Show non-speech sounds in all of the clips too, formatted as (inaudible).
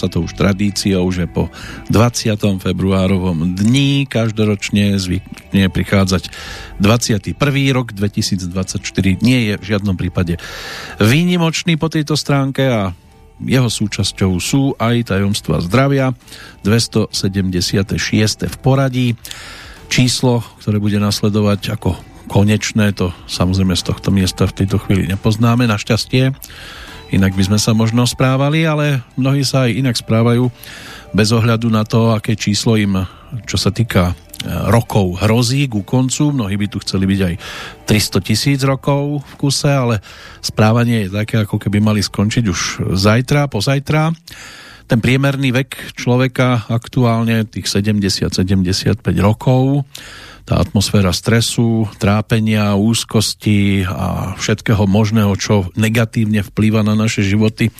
Sa to už tradíciou, že po 20. februárovom dni každoročne zvykne prichádzať 21. rok 2024. Nie je v žiadnom prípade výnimočný po tejto stránke a jeho súčasťou sú aj tajomstva zdravia 276. v poradí. Číslo, ktoré bude nasledovať ako konečné, to samozrejme z tohto miesta v tejto chvíli nepoznáme, našťastie inak by sme sa možno správali, ale mnohí sa aj inak správajú bez ohľadu na to, aké číslo im, čo sa týka e, rokov hrozí ku koncu. Mnohí by tu chceli byť aj 300 tisíc rokov v kuse, ale správanie je také, ako keby mali skončiť už zajtra, pozajtra. Ten priemerný vek človeka aktuálne tých 70-75 rokov tá atmosféra stresu, trápenia, úzkosti a všetkého možného, čo negatívne vplýva na naše životy,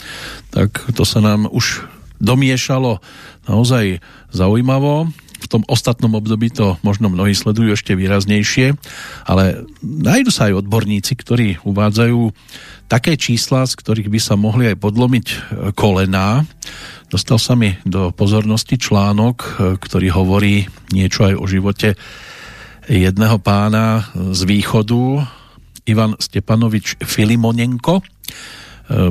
tak to sa nám už domiešalo naozaj zaujímavo. V tom ostatnom období to možno mnohí sledujú ešte výraznejšie, ale nájdu sa aj odborníci, ktorí uvádzajú také čísla, z ktorých by sa mohli aj podlomiť kolená. Dostal sa mi do pozornosti článok, ktorý hovorí niečo aj o živote jedného pána z východu, Ivan Stepanovič Filimonenko. E,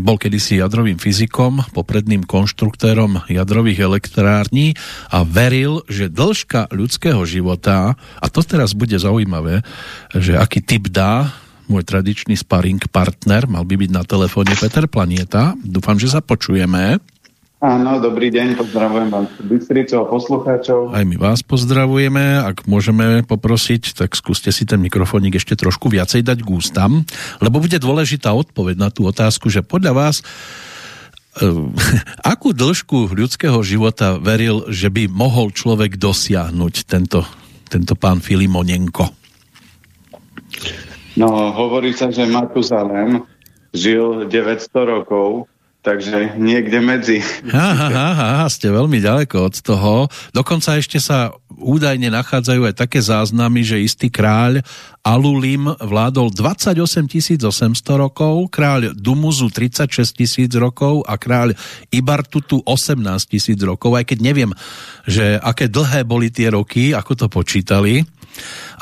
bol kedysi jadrovým fyzikom, popredným konštruktérom jadrových elektrární a veril, že dĺžka ľudského života, a to teraz bude zaujímavé, že aký typ dá môj tradičný sparring partner, mal by byť na telefóne Peter Planieta. Dúfam, že sa počujeme. Áno, dobrý deň, pozdravujem vám Bystricu a poslucháčov. Aj my vás pozdravujeme, ak môžeme poprosiť, tak skúste si ten mikrofónik ešte trošku viacej dať k ústam, lebo bude dôležitá odpoveď na tú otázku, že podľa vás uh, (laughs) akú dĺžku ľudského života veril, že by mohol človek dosiahnuť tento, tento pán Filimonenko? No, hovorí sa, že Matuzalem žil 900 rokov, Takže niekde medzi. Aha, aha, ste veľmi ďaleko od toho. Dokonca ešte sa údajne nachádzajú aj také záznamy, že istý kráľ Alulim vládol 28 800 rokov, kráľ Dumuzu 36 tisíc rokov a kráľ Ibartutu 18 tisíc rokov, aj keď neviem, že aké dlhé boli tie roky, ako to počítali.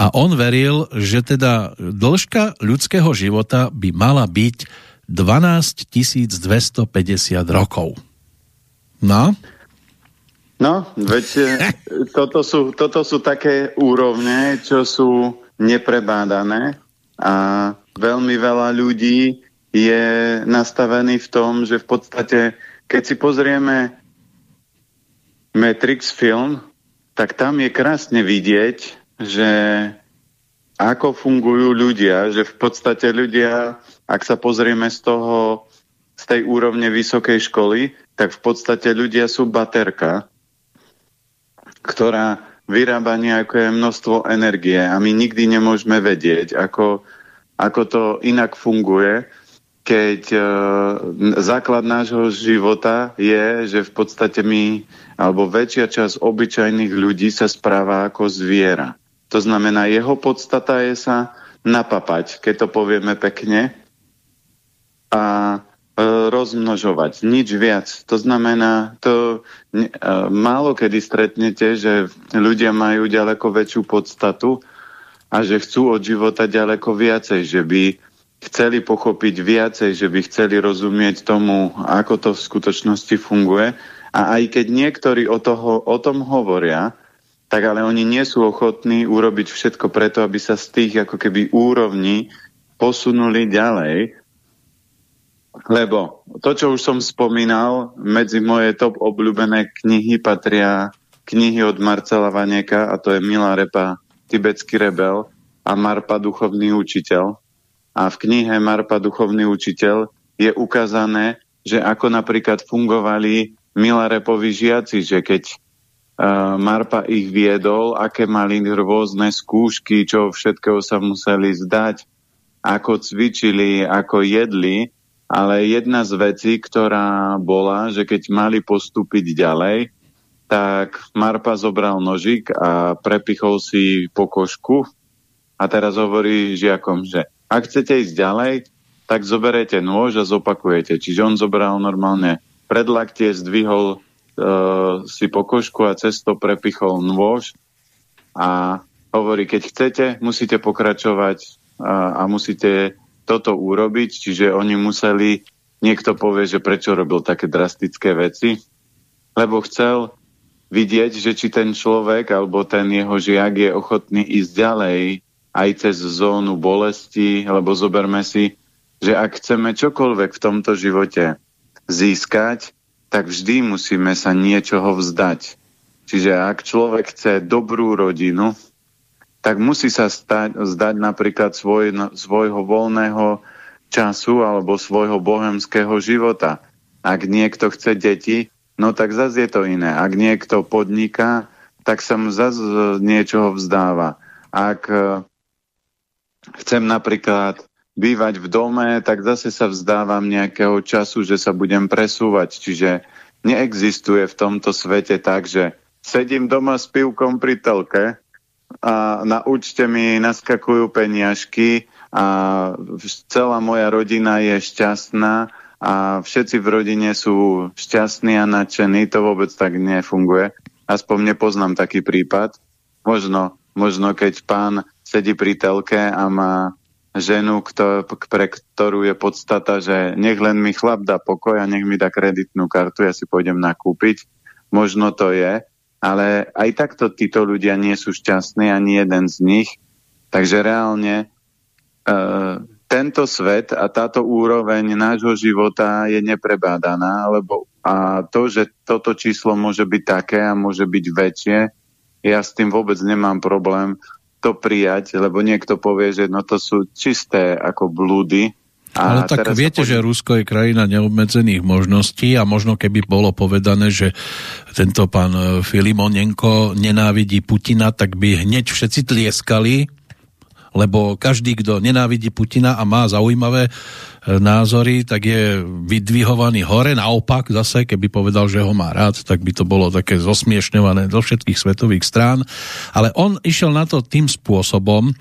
A on veril, že teda dĺžka ľudského života by mala byť 12 250 rokov. No? No, veď (laughs) toto sú, toto sú také úrovne, čo sú neprebádané a veľmi veľa ľudí je nastavený v tom, že v podstate, keď si pozrieme Matrix film, tak tam je krásne vidieť, že ako fungujú ľudia, že v podstate ľudia ak sa pozrieme z toho, z tej úrovne vysokej školy, tak v podstate ľudia sú baterka, ktorá vyrába nejaké množstvo energie a my nikdy nemôžeme vedieť, ako, ako to inak funguje, keď e, základ nášho života je, že v podstate my, alebo väčšia časť obyčajných ľudí sa správa ako zviera. To znamená, jeho podstata je sa napapať, keď to povieme pekne, a e, rozmnožovať, nič viac. To znamená, to e, málo kedy stretnete, že ľudia majú ďaleko väčšiu podstatu a že chcú od života ďaleko viacej, že by chceli pochopiť viacej, že by chceli rozumieť tomu, ako to v skutočnosti funguje. A aj keď niektorí o, toho, o tom hovoria, tak ale oni nie sú ochotní urobiť všetko preto, aby sa z tých ako keby úrovní posunuli ďalej lebo to, čo už som spomínal, medzi moje top obľúbené knihy patria knihy od Marcela Vaneka, a to je Milá repa, Tibetský rebel a Marpa, duchovný učiteľ. A v knihe Marpa, duchovný učiteľ je ukázané, že ako napríklad fungovali Milarepovi žiaci, že keď uh, Marpa ich viedol, aké mali rôzne skúšky, čo všetkého sa museli zdať, ako cvičili, ako jedli ale jedna z vecí, ktorá bola, že keď mali postúpiť ďalej, tak Marpa zobral nožik a prepichol si pokožku a teraz hovorí žiakom, že ak chcete ísť ďalej, tak zoberete nôž a zopakujete. Čiže on zobral normálne predlaktie zdvihol uh, si pokožku a cesto prepichol nôž a hovorí, keď chcete, musíte pokračovať a, a musíte toto urobiť, čiže oni museli, niekto povie, že prečo robil také drastické veci, lebo chcel vidieť, že či ten človek alebo ten jeho žiak je ochotný ísť ďalej aj cez zónu bolesti, lebo zoberme si, že ak chceme čokoľvek v tomto živote získať, tak vždy musíme sa niečoho vzdať. Čiže ak človek chce dobrú rodinu, tak musí sa stať, zdať napríklad svoj, svojho voľného času alebo svojho bohemského života. Ak niekto chce deti, no tak zase je to iné. Ak niekto podniká, tak sa mu zase niečoho vzdáva. Ak e, chcem napríklad bývať v dome, tak zase sa vzdávam nejakého času, že sa budem presúvať. Čiže neexistuje v tomto svete tak, že sedím doma s pivkom pri telke a na účte mi naskakujú peniažky a celá moja rodina je šťastná a všetci v rodine sú šťastní a nadšení, to vôbec tak nefunguje. Aspoň nepoznám taký prípad. Možno, možno keď pán sedí pri telke a má ženu, kto, pre ktorú je podstata, že nech len mi chlap dá pokoj a nech mi dá kreditnú kartu, ja si pôjdem nakúpiť. Možno to je, ale aj takto títo ľudia nie sú šťastní, ani jeden z nich. Takže reálne uh, tento svet a táto úroveň nášho života je neprebádaná, lebo a to, že toto číslo môže byť také a môže byť väčšie, ja s tým vôbec nemám problém to prijať, lebo niekto povie, že no to sú čisté ako blúdy, a Ale tak viete, poď... že Rusko je krajina neobmedzených možností a možno keby bolo povedané, že tento pán Filimonenko nenávidí Putina, tak by hneď všetci tlieskali lebo každý, kto nenávidí Putina a má zaujímavé e, názory, tak je vydvihovaný hore. Naopak zase, keby povedal, že ho má rád, tak by to bolo také zosmiešňované do všetkých svetových strán. Ale on išiel na to tým spôsobom,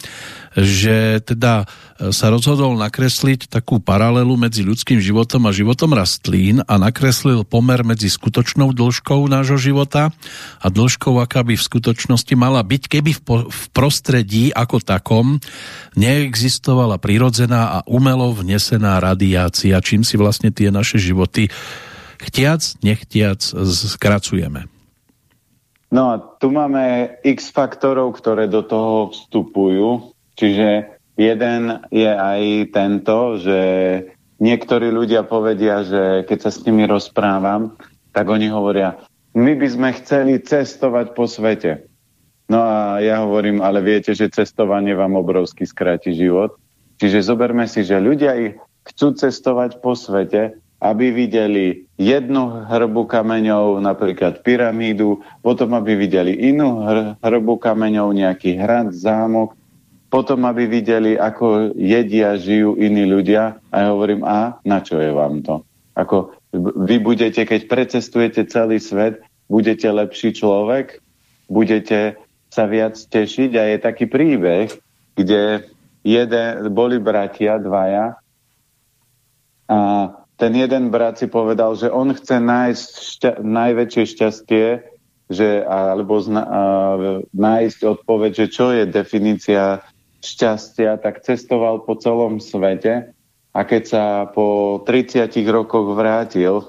že teda e, sa rozhodol nakresliť takú paralelu medzi ľudským životom a životom rastlín a nakreslil pomer medzi skutočnou dĺžkou nášho života a dĺžkou, aká by v skutočnosti mala byť, keby v, v prostredí ako takom neexistovala prirodzená a umelo vnesená radiácia, čím si vlastne tie naše životy chtiac, nechtiac skracujeme. No a tu máme x faktorov, ktoré do toho vstupujú. Čiže jeden je aj tento, že niektorí ľudia povedia, že keď sa s nimi rozprávam, tak oni hovoria, my by sme chceli cestovať po svete. No a ja hovorím, ale viete, že cestovanie vám obrovsky skráti život. Čiže zoberme si, že ľudia ich chcú cestovať po svete, aby videli jednu hrbu kameňov, napríklad pyramídu, potom aby videli inú hrbu kameňov, nejaký hrad, zámok, potom aby videli, ako jedia, žijú iní ľudia. A ja hovorím, a na čo je vám to? Ako vy budete, keď precestujete celý svet, budete lepší človek, budete sa viac tešiť? A je taký príbeh, kde jeden, boli bratia, dvaja a ten jeden brat si povedal, že on chce nájsť šťa- najväčšie šťastie, že, alebo zna, a, nájsť odpoveď, že čo je definícia šťastia, tak cestoval po celom svete a keď sa po 30 rokoch vrátil,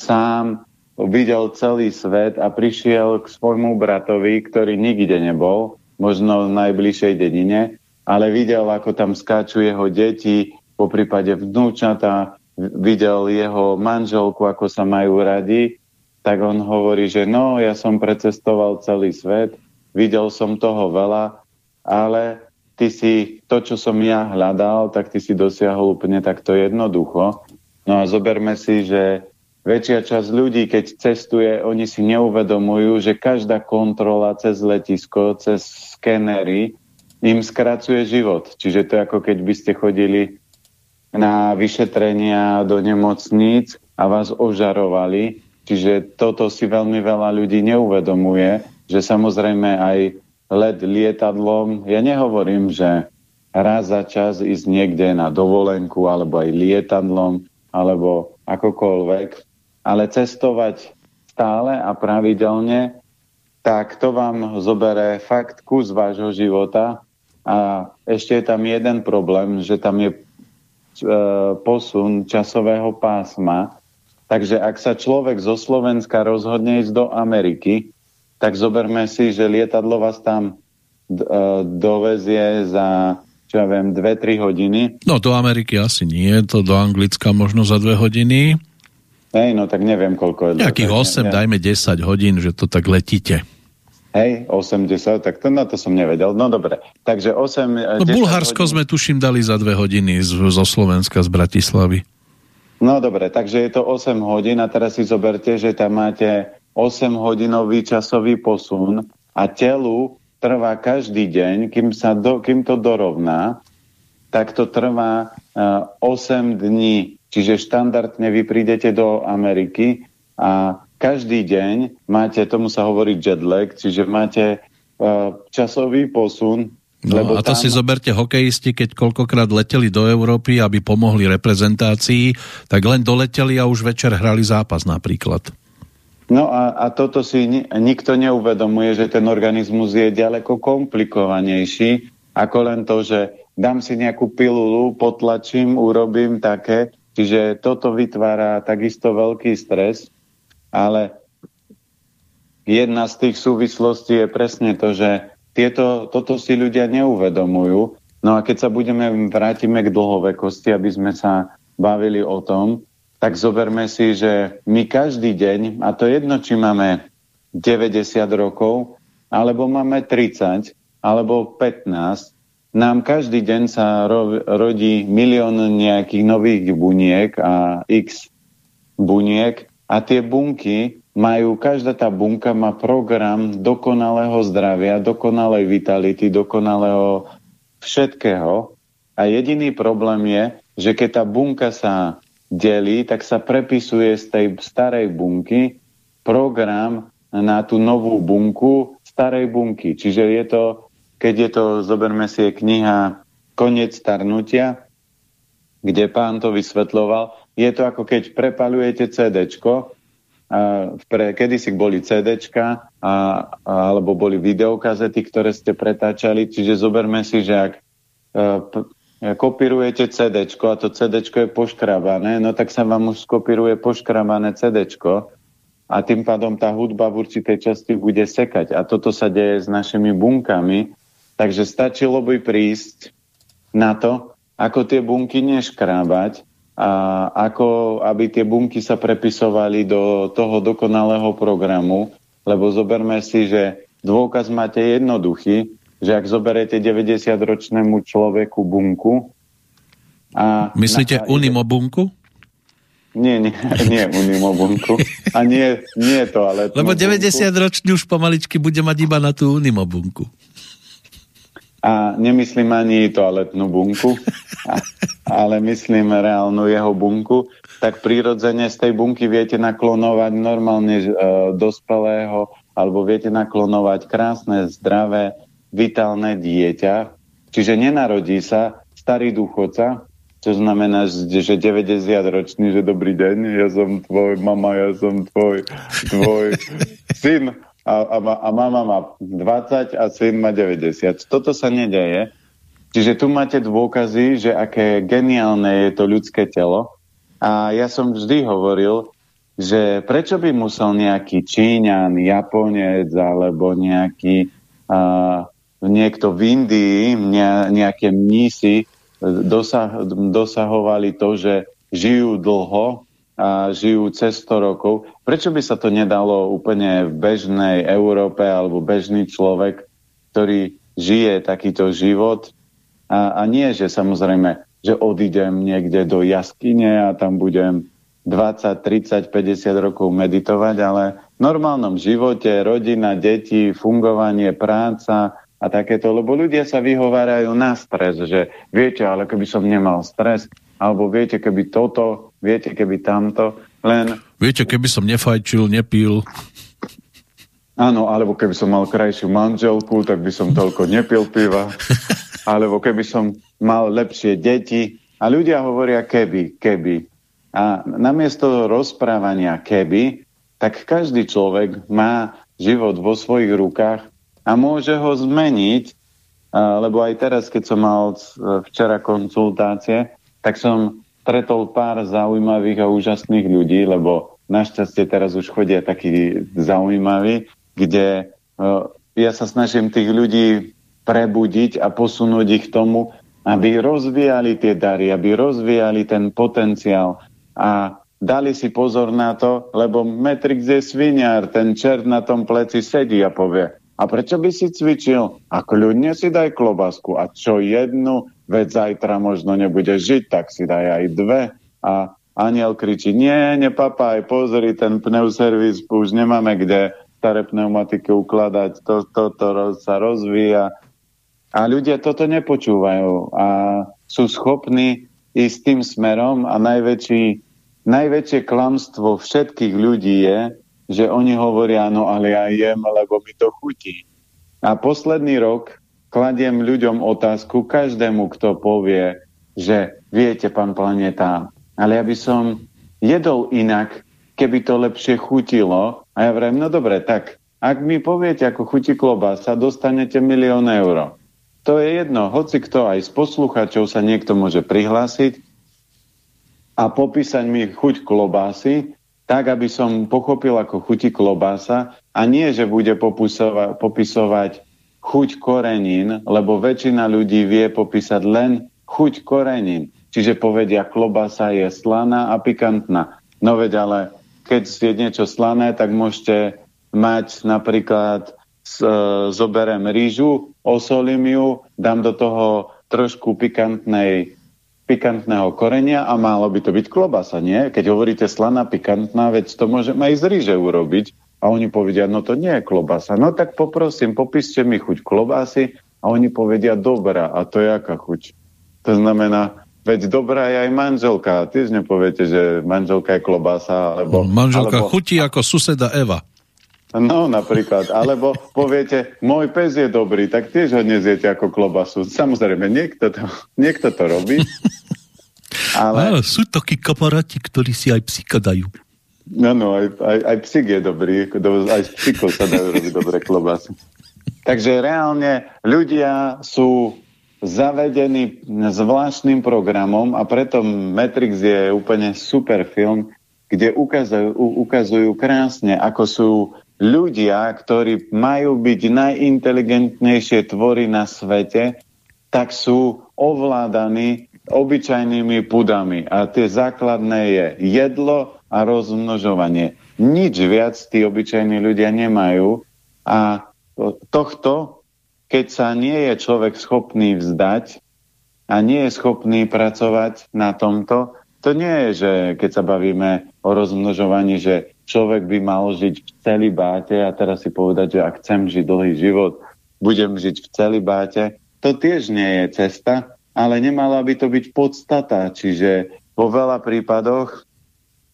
sám videl celý svet a prišiel k svojmu bratovi, ktorý nikde nebol, možno v najbližšej dedine, ale videl, ako tam skáču jeho deti, po prípade vnúčata, videl jeho manželku, ako sa majú radi, tak on hovorí, že no, ja som precestoval celý svet, videl som toho veľa, ale ty si to, čo som ja hľadal, tak ty si dosiahol úplne takto jednoducho. No a zoberme si, že väčšia časť ľudí, keď cestuje, oni si neuvedomujú, že každá kontrola cez letisko, cez skenery im skracuje život. Čiže to je ako keď by ste chodili na vyšetrenia do nemocníc a vás ožarovali. Čiže toto si veľmi veľa ľudí neuvedomuje, že samozrejme aj let lietadlom. Ja nehovorím, že raz za čas ísť niekde na dovolenku alebo aj lietadlom alebo akokoľvek, ale cestovať stále a pravidelne, tak to vám zobere fakt kus vášho života a ešte je tam jeden problém, že tam je posun časového pásma, takže ak sa človek zo Slovenska rozhodne ísť do Ameriky, tak zoberme si, že lietadlo vás tam e, dovezie za čo ja viem, 2-3 hodiny. No do Ameriky asi nie, to do Anglicka možno za 2 hodiny. Hej, no tak neviem, koľko je. Nejakých 8, ne, dajme 10 hodín, že to tak letíte. Hej, 80, tak to, na to som nevedel. No dobre, takže 8... No Bulharsko hodín... sme tuším dali za 2 hodiny z, zo Slovenska, z Bratislavy. No dobre, takže je to 8 hodín a teraz si zoberte, že tam máte 8 hodinový časový posun a telu trvá každý deň, kým, sa do, kým to dorovná, tak to trvá uh, eh, 8 dní. Čiže štandardne vy prídete do Ameriky a každý deň máte, tomu sa hovorí jet lag, čiže máte uh, časový posun. No lebo a to tam... si zoberte hokejisti, keď koľkokrát leteli do Európy, aby pomohli reprezentácii, tak len doleteli a už večer hrali zápas napríklad. No a, a toto si ni, nikto neuvedomuje, že ten organizmus je ďaleko komplikovanejší ako len to, že dám si nejakú pilulu, potlačím, urobím také. Čiže toto vytvára takisto veľký stres, ale jedna z tých súvislostí je presne to, že tieto, toto si ľudia neuvedomujú. No a keď sa budeme, vrátime k dlhovekosti, aby sme sa bavili o tom, tak zoberme si, že my každý deň, a to jedno, či máme 90 rokov, alebo máme 30, alebo 15, nám každý deň sa ro- rodí milión nejakých nových buniek a x buniek a tie bunky majú, každá tá bunka má program dokonalého zdravia, dokonalej vitality, dokonalého všetkého. A jediný problém je, že keď tá bunka sa delí, tak sa prepisuje z tej starej bunky program na tú novú bunku starej bunky. Čiže je to, keď je to, zoberme si, je kniha Koniec starnutia, kde pán to vysvetloval, je to ako keď prepalujete CDčko, a pre, kedysi boli a, alebo boli videokazety, ktoré ste pretáčali, čiže zoberme si, že ak e, kopírujete CD a to CD je poškrabané, no tak sa vám už skopíruje poškrabané CD a tým pádom tá hudba v určitej časti bude sekať. A toto sa deje s našimi bunkami, takže stačilo by prísť na to, ako tie bunky neškrábať a ako aby tie bunky sa prepisovali do toho dokonalého programu, lebo zoberme si, že dôkaz máte jednoduchý, že ak zoberete 90-ročnému človeku bunku a... Myslíte Unimo bunku? Nie, nie, (laughs) nie Unimo bunku. A nie, nie to, ale... Lebo 90-ročný už pomaličky bude mať iba na tú Unimo bunku. A nemyslím ani toaletnú bunku, ale myslím reálnu jeho bunku, tak prirodzene z tej bunky viete naklonovať normálne e, dospelého, alebo viete naklonovať krásne, zdravé, vitálne dieťa, čiže nenarodí sa starý dôchodca, čo znamená, že 90 ročný, že dobrý deň, ja som tvoj mama, ja som tvoj, tvoj syn a, a, a mama má 20 a syn má 90. Toto sa nedeje. Čiže tu máte dôkazy, že aké geniálne je to ľudské telo. A ja som vždy hovoril, že prečo by musel nejaký Číňan, Japonec alebo nejaký uh, niekto v Indii, nejaké mnísi dosah, dosahovali to, že žijú dlho žijú cez 100 rokov. Prečo by sa to nedalo úplne v bežnej Európe alebo bežný človek, ktorý žije takýto život a, a nie, že samozrejme, že odídem niekde do jaskyne a tam budem 20, 30, 50 rokov meditovať, ale v normálnom živote, rodina, deti, fungovanie, práca, a takéto, lebo ľudia sa vyhovárajú na stres, že viete, ale keby som nemal stres, alebo viete, keby toto, viete, keby tamto, len... Viete, keby som nefajčil, nepil. Áno, alebo keby som mal krajšiu manželku, tak by som toľko nepil piva. (laughs) Alebo keby som mal lepšie deti. A ľudia hovoria keby, keby. A namiesto rozprávania keby, tak každý človek má život vo svojich rukách a môže ho zmeniť, lebo aj teraz, keď som mal včera konzultácie, tak som stretol pár zaujímavých a úžasných ľudí, lebo našťastie teraz už chodia takí zaujímaví, kde ja sa snažím tých ľudí prebudiť a posunúť ich k tomu, aby rozvíjali tie dary, aby rozvíjali ten potenciál a dali si pozor na to, lebo Matrix je sviniar, ten čert na tom pleci sedí a povie, a prečo by si cvičil? A kľudne si daj klobasku. A čo jednu, veď zajtra možno nebude žiť, tak si daj aj dve. A aniel kričí, nie, nepapaj, pozri, ten pneuservis už nemáme kde staré pneumatiky ukladať, to, to, to sa rozvíja a ľudia toto nepočúvajú a sú schopní ísť tým smerom a najväčší, najväčšie klamstvo všetkých ľudí je, že oni hovoria, no ale ja jem, lebo mi to chutí. A posledný rok kladiem ľuďom otázku, každému, kto povie, že viete, pán Planeta, ale ja by som jedol inak, keby to lepšie chutilo. A ja vrajím, no dobre, tak ak mi poviete, ako chutí klobása, dostanete milión eur. To je jedno, hoci kto aj z posluchačov sa niekto môže prihlásiť a popísať mi chuť klobásy, tak, aby som pochopil, ako chutí klobása a nie, že bude popisova- popisovať chuť korenín, lebo väčšina ľudí vie popísať len chuť korenín. Čiže povedia, klobása je slaná a pikantná. No veď ale keď je niečo slané, tak môžete mať napríklad z, zoberem rýžu, osolím ju, dám do toho trošku pikantnej, pikantného korenia a malo by to byť klobasa, nie? Keď hovoríte slaná, pikantná, veď to môžem aj z rýže urobiť. A oni povedia, no to nie je klobasa. No tak poprosím, popíšte mi chuť klobásy a oni povedia, dobrá, a to je aká chuť? To znamená, veď dobrá je aj manželka. Ty nepoviete, že manželka je klobása, alebo... Manželka alebo, chutí ako suseda Eva. No napríklad, alebo poviete, môj pes je dobrý, tak tiež ho neziete ako klobasu. Samozrejme, niekto to, niekto to robí. (laughs) Ale... A, sú takí kamaráti, ktorí si aj psíka dajú. No, no, aj, aj, aj psík je dobrý, aj z psíkov sa dajú robiť dobré klobasy. Takže reálne ľudia sú zavedení zvláštnym programom a preto Matrix je úplne super film, kde ukazujú, ukazujú krásne, ako sú ľudia, ktorí majú byť najinteligentnejšie tvory na svete, tak sú ovládaní obyčajnými pudami. A tie základné je jedlo a rozmnožovanie. Nič viac tí obyčajní ľudia nemajú. A tohto, keď sa nie je človek schopný vzdať a nie je schopný pracovať na tomto, to nie je, že keď sa bavíme o rozmnožovaní, že človek by mal žiť v celibáte a teraz si povedať, že ak chcem žiť dlhý život, budem žiť v celibáte. To tiež nie je cesta, ale nemala by to byť podstata. Čiže vo veľa prípadoch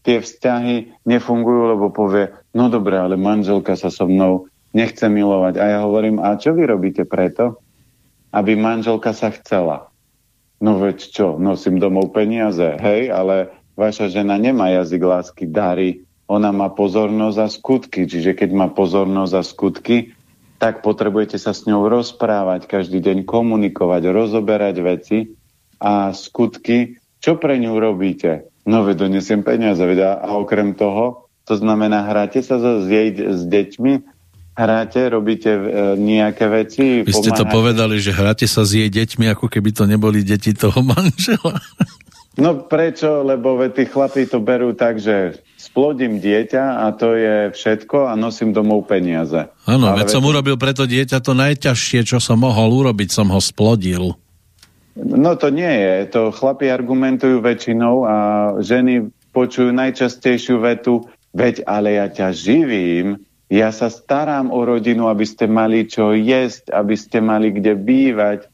tie vzťahy nefungujú, lebo povie, no dobre, ale manželka sa so mnou nechce milovať. A ja hovorím, a čo vy robíte preto, aby manželka sa chcela? No veď čo, nosím domov peniaze, hej, ale vaša žena nemá jazyk lásky, dary, ona má pozornosť a skutky, čiže keď má pozornosť a skutky, tak potrebujete sa s ňou rozprávať, každý deň komunikovať, rozoberať veci a skutky, čo pre ňu robíte? No veď donesiem peniaze, veď a, okrem toho, to znamená, hráte sa so, s, jej, s deťmi, hráte, robíte e, nejaké veci. Vy ste to povedali, že hráte sa s jej deťmi, ako keby to neboli deti toho (laughs) manžela. No prečo? Lebo tí chlapí to berú tak, že splodím dieťa a to je všetko a nosím domov peniaze. Áno, veď som urobil preto dieťa to najťažšie, čo som mohol urobiť, som ho splodil. No to nie je. To chlapi argumentujú väčšinou a ženy počujú najčastejšiu vetu, veď ale ja ťa živím, ja sa starám o rodinu, aby ste mali čo jesť, aby ste mali kde bývať.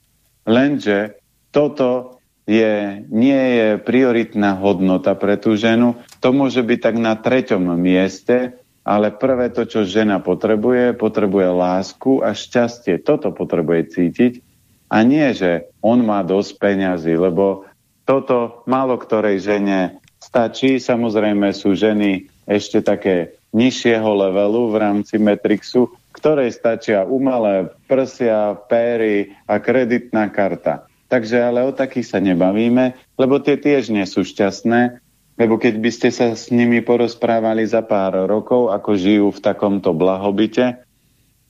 Lenže toto je, nie je prioritná hodnota pre tú ženu. To môže byť tak na treťom mieste, ale prvé to, čo žena potrebuje, potrebuje lásku a šťastie. Toto potrebuje cítiť. A nie, že on má dosť peňazí, lebo toto málo ktorej žene stačí. Samozrejme sú ženy ešte také nižšieho levelu v rámci Matrixu, ktorej stačia umelé prsia, péry a kreditná karta. Takže ale o takých sa nebavíme, lebo tie tiež nie sú šťastné, lebo keď by ste sa s nimi porozprávali za pár rokov, ako žijú v takomto blahobite,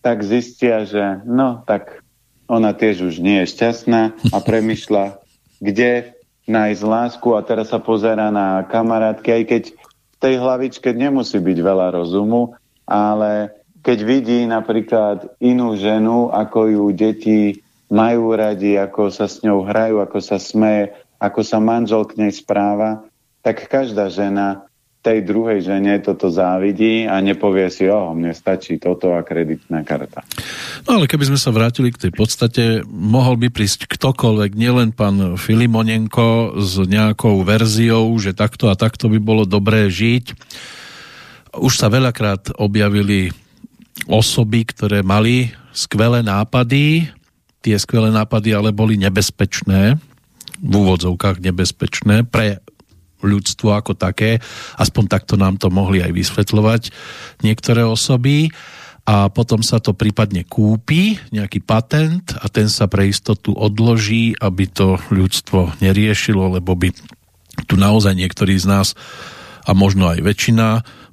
tak zistia, že no, tak ona tiež už nie je šťastná a premyšľa, kde nájsť lásku a teraz sa pozera na kamarátky, aj keď v tej hlavičke nemusí byť veľa rozumu, ale keď vidí napríklad inú ženu, ako ju deti majú radi, ako sa s ňou hrajú, ako sa smeje, ako sa manžel k nej správa, tak každá žena tej druhej žene toto závidí a nepovie si, o, mne stačí toto a kreditná karta. No ale keby sme sa vrátili k tej podstate, mohol by prísť ktokoľvek, nielen pán Filimonenko s nejakou verziou, že takto a takto by bolo dobré žiť. Už sa veľakrát objavili osoby, ktoré mali skvelé nápady, tie skvelé nápady ale boli nebezpečné, v úvodzovkách nebezpečné pre ľudstvo ako také. Aspoň takto nám to mohli aj vysvetľovať niektoré osoby a potom sa to prípadne kúpi, nejaký patent a ten sa pre istotu odloží, aby to ľudstvo neriešilo, lebo by tu naozaj niektorí z nás a možno aj väčšina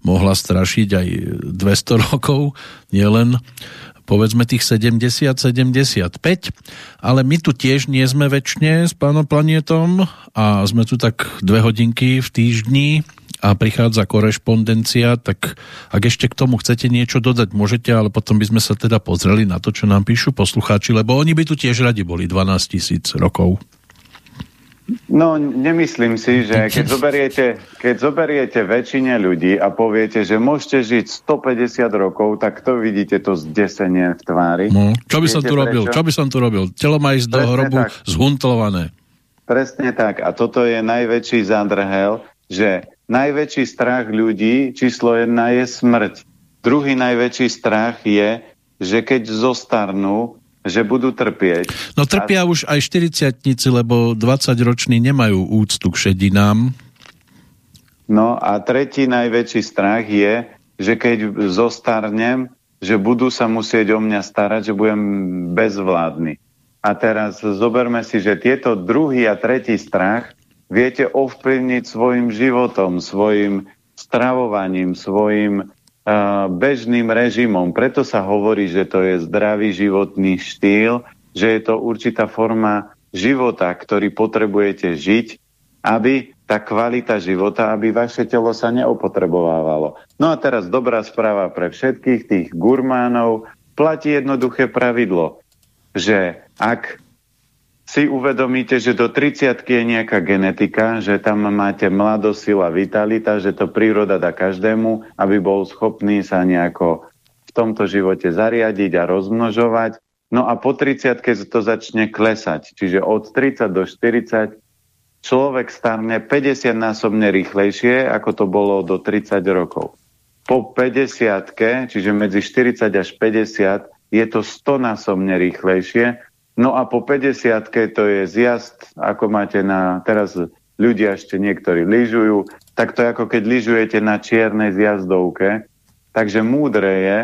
mohla strašiť aj 200 rokov, nielen povedzme tých 70-75, ale my tu tiež nie sme väčšine s pánom planetom a sme tu tak dve hodinky v týždni a prichádza korešpondencia, tak ak ešte k tomu chcete niečo dodať, môžete, ale potom by sme sa teda pozreli na to, čo nám píšu poslucháči, lebo oni by tu tiež radi boli 12 tisíc rokov. No, nemyslím si, že keď zoberiete, keď zoberiete väčšine ľudí a poviete, že môžete žiť 150 rokov, tak to vidíte to zdesenie v tvári. No, čo by Viete som tu robil? Čo by som tu robil? Telo má ísť do hrobu tak. zhuntlované. Presne tak. A toto je najväčší zádrhel, že najväčší strach ľudí, číslo jedna je smrť. Druhý najväčší strach je, že keď zostarnú, že budú trpieť. No trpia a... už aj 40 lebo 20-roční nemajú úctu k šedinám. No a tretí najväčší strach je, že keď zostarnem, že budú sa musieť o mňa starať, že budem bezvládny. A teraz zoberme si, že tieto druhý a tretí strach viete ovplyvniť svojim životom, svojim stravovaním, svojim bežným režimom. Preto sa hovorí, že to je zdravý životný štýl, že je to určitá forma života, ktorý potrebujete žiť, aby tá kvalita života, aby vaše telo sa neopotrebovávalo. No a teraz dobrá správa pre všetkých tých gurmánov. Platí jednoduché pravidlo, že ak si uvedomíte, že do 30 je nejaká genetika, že tam máte mladosť, sila, vitalita, že to príroda dá každému, aby bol schopný sa nejako v tomto živote zariadiť a rozmnožovať. No a po 30 to začne klesať. Čiže od 30 do 40 človek starne 50 násobne rýchlejšie, ako to bolo do 30 rokov. Po 50 čiže medzi 40 až 50, je to 100 násobne rýchlejšie, No a po 50 to je zjazd, ako máte na, teraz ľudia ešte niektorí lyžujú, tak to je ako keď lyžujete na čiernej zjazdovke. Takže múdre je,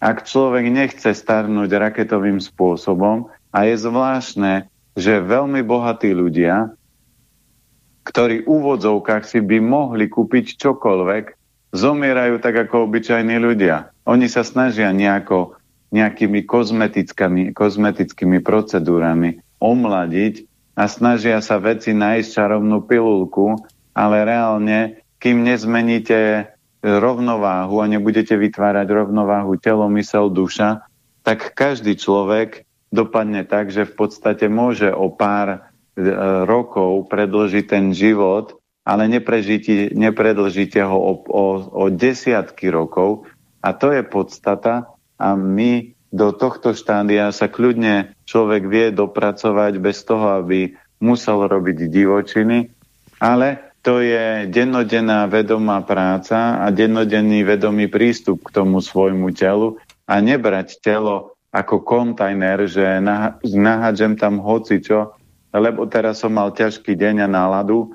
ak človek nechce starnúť raketovým spôsobom a je zvláštne, že veľmi bohatí ľudia, ktorí v úvodzovkách si by mohli kúpiť čokoľvek, zomierajú tak ako obyčajní ľudia. Oni sa snažia nejako nejakými kozmetickými, kozmetickými procedúrami omladiť a snažia sa veci nájsť čarovnú pilulku, ale reálne, kým nezmeníte rovnováhu a nebudete vytvárať rovnováhu telo, mysel, duša, tak každý človek dopadne tak, že v podstate môže o pár e, rokov predlžiť ten život, ale nepredlžíte ho o, o, o desiatky rokov. A to je podstata, a my do tohto štádia sa kľudne človek vie dopracovať bez toho, aby musel robiť divočiny, ale to je dennodenná vedomá práca a dennodenný vedomý prístup k tomu svojmu telu a nebrať telo ako kontajner, že nahádžem tam hocičo, lebo teraz som mal ťažký deň a náladu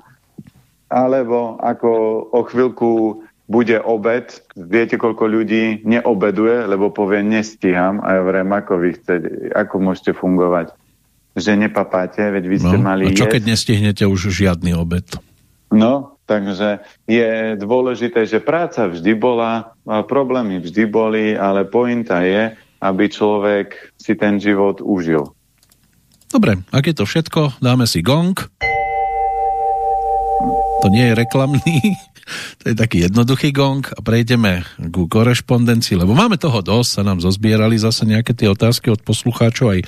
alebo ako o chvíľku bude obed, viete, koľko ľudí neobeduje, lebo povie, nestíham, a ja vrem, ako vy chcete, ako môžete fungovať, že nepapáte, veď vy ste no, mali a čo jesť. keď nestihnete už žiadny obed? No, takže je dôležité, že práca vždy bola, problémy vždy boli, ale pointa je, aby človek si ten život užil. Dobre, ak je to všetko, dáme si gong. To nie je reklamný, to je taký jednoduchý gong a prejdeme ku korešpondencii, lebo máme toho dosť, sa nám zozbierali zase nejaké tie otázky od poslucháčov, aj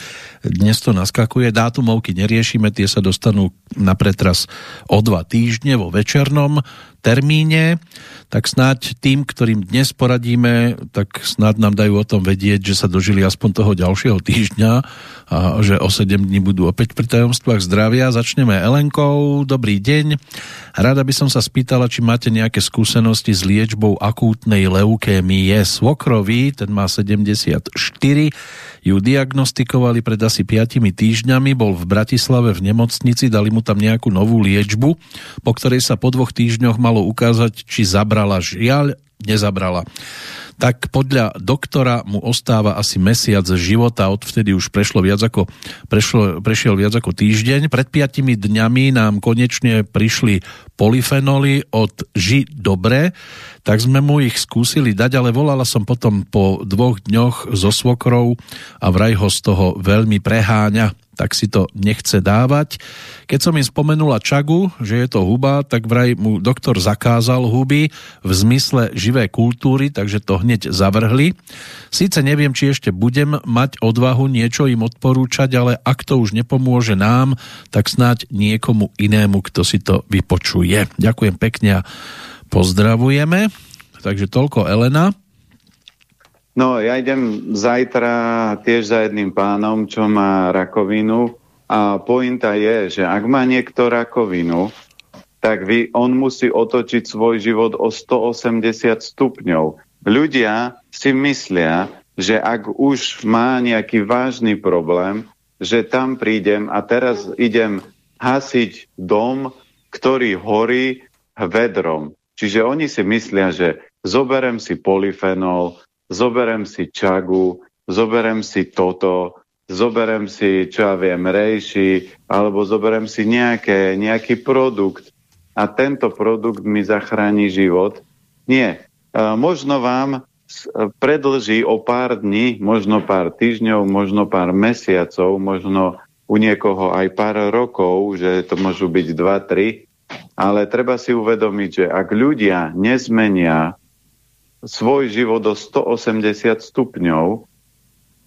dnes to naskakuje, dátumovky neriešime, tie sa dostanú na pretras o dva týždne vo večernom termíne tak snáď tým, ktorým dnes poradíme, tak snáď nám dajú o tom vedieť, že sa dožili aspoň toho ďalšieho týždňa a že o 7 dní budú opäť pri tajomstvách zdravia. Začneme Elenkou. Dobrý deň. Rada by som sa spýtala, či máte nejaké skúsenosti s liečbou akútnej leukémie svokrovi, ten má 74 ju diagnostikovali pred asi 5 týždňami, bol v Bratislave v nemocnici, dali mu tam nejakú novú liečbu, po ktorej sa po dvoch týždňoch malo ukázať, či zabrala. Žiaľ, nezabrala. Tak podľa doktora mu ostáva asi mesiac života, odvtedy už prešlo viac ako, prešlo, prešiel viac ako týždeň. Pred piatimi dňami nám konečne prišli polyfenoly od Ži Dobre, tak sme mu ich skúsili dať, ale volala som potom po dvoch dňoch so svokrou a vraj ho z toho veľmi preháňa tak si to nechce dávať. Keď som im spomenula čagu, že je to huba, tak vraj mu doktor zakázal huby v zmysle živé kultúry, takže to hneď zavrhli. Síce neviem, či ešte budem mať odvahu niečo im odporúčať, ale ak to už nepomôže nám, tak snáď niekomu inému, kto si to vypočuje. Ďakujem pekne a pozdravujeme. Takže toľko Elena. No, ja idem zajtra tiež za jedným pánom, čo má rakovinu a pointa je, že ak má niekto rakovinu, tak vy, on musí otočiť svoj život o 180 stupňov. Ľudia si myslia, že ak už má nejaký vážny problém, že tam prídem a teraz idem hasiť dom, ktorý horí vedrom. Čiže oni si myslia, že zoberem si polyfenol, zoberem si čagu, zoberem si toto, zoberem si, čo ja viem, rejši, alebo zoberem si nejaké, nejaký produkt a tento produkt mi zachráni život. Nie. Možno vám predlží o pár dní, možno pár týždňov, možno pár mesiacov, možno u niekoho aj pár rokov, že to môžu byť 2-3, ale treba si uvedomiť, že ak ľudia nezmenia svoj život do 180 stupňov,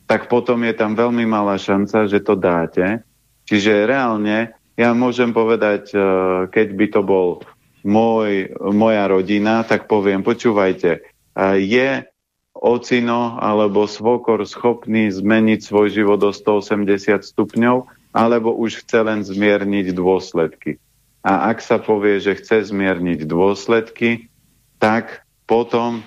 tak potom je tam veľmi malá šanca, že to dáte. Čiže reálne ja môžem povedať, e, keď by to bol môj, moja rodina, tak poviem, počúvajte, e, je ocino alebo svokor schopný zmeniť svoj život do 180 stupňov, alebo už chce len zmierniť dôsledky. A ak sa povie, že chce zmierniť dôsledky, tak potom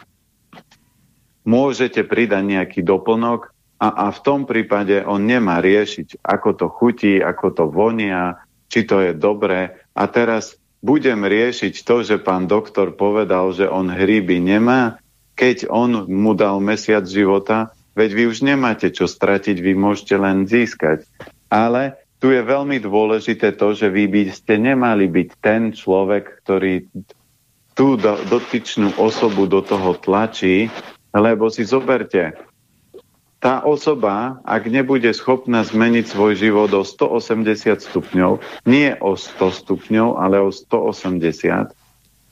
môžete pridať nejaký doplnok a, a v tom prípade on nemá riešiť, ako to chutí, ako to vonia, či to je dobré. A teraz budem riešiť to, že pán doktor povedal, že on hríby nemá, keď on mu dal mesiac života, veď vy už nemáte čo stratiť, vy môžete len získať. Ale tu je veľmi dôležité to, že vy by ste nemali byť ten človek, ktorý tú dotyčnú osobu do toho tlačí, lebo si zoberte, tá osoba, ak nebude schopná zmeniť svoj život o 180 stupňov, nie o 100 stupňov, ale o 180,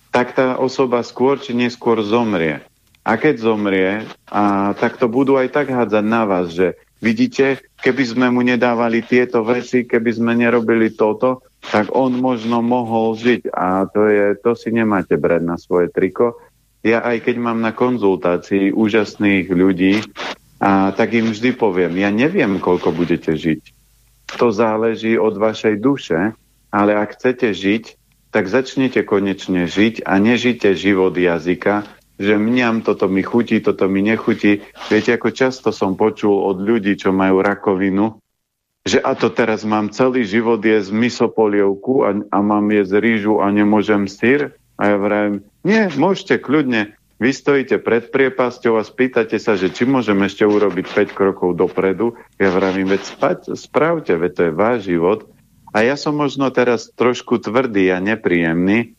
tak tá osoba skôr či neskôr zomrie. A keď zomrie, a, tak to budú aj tak hádzať na vás, že vidíte, keby sme mu nedávali tieto veci, keby sme nerobili toto, tak on možno mohol žiť. A to, je, to si nemáte brať na svoje triko, ja aj keď mám na konzultácii úžasných ľudí, a tak im vždy poviem, ja neviem, koľko budete žiť. To záleží od vašej duše, ale ak chcete žiť, tak začnete konečne žiť a nežite život jazyka, že mňam toto mi chutí, toto mi nechutí. Viete, ako často som počul od ľudí, čo majú rakovinu, že a to teraz mám celý život jesť misopolievku a, a mám jesť rýžu a nemôžem sír? A ja vravím, nie, môžete kľudne. Vy stojíte pred priepasťou a spýtate sa, že či môžem ešte urobiť 5 krokov dopredu. Ja vravím, veď spať, spravte, veď to je váš život. A ja som možno teraz trošku tvrdý a nepríjemný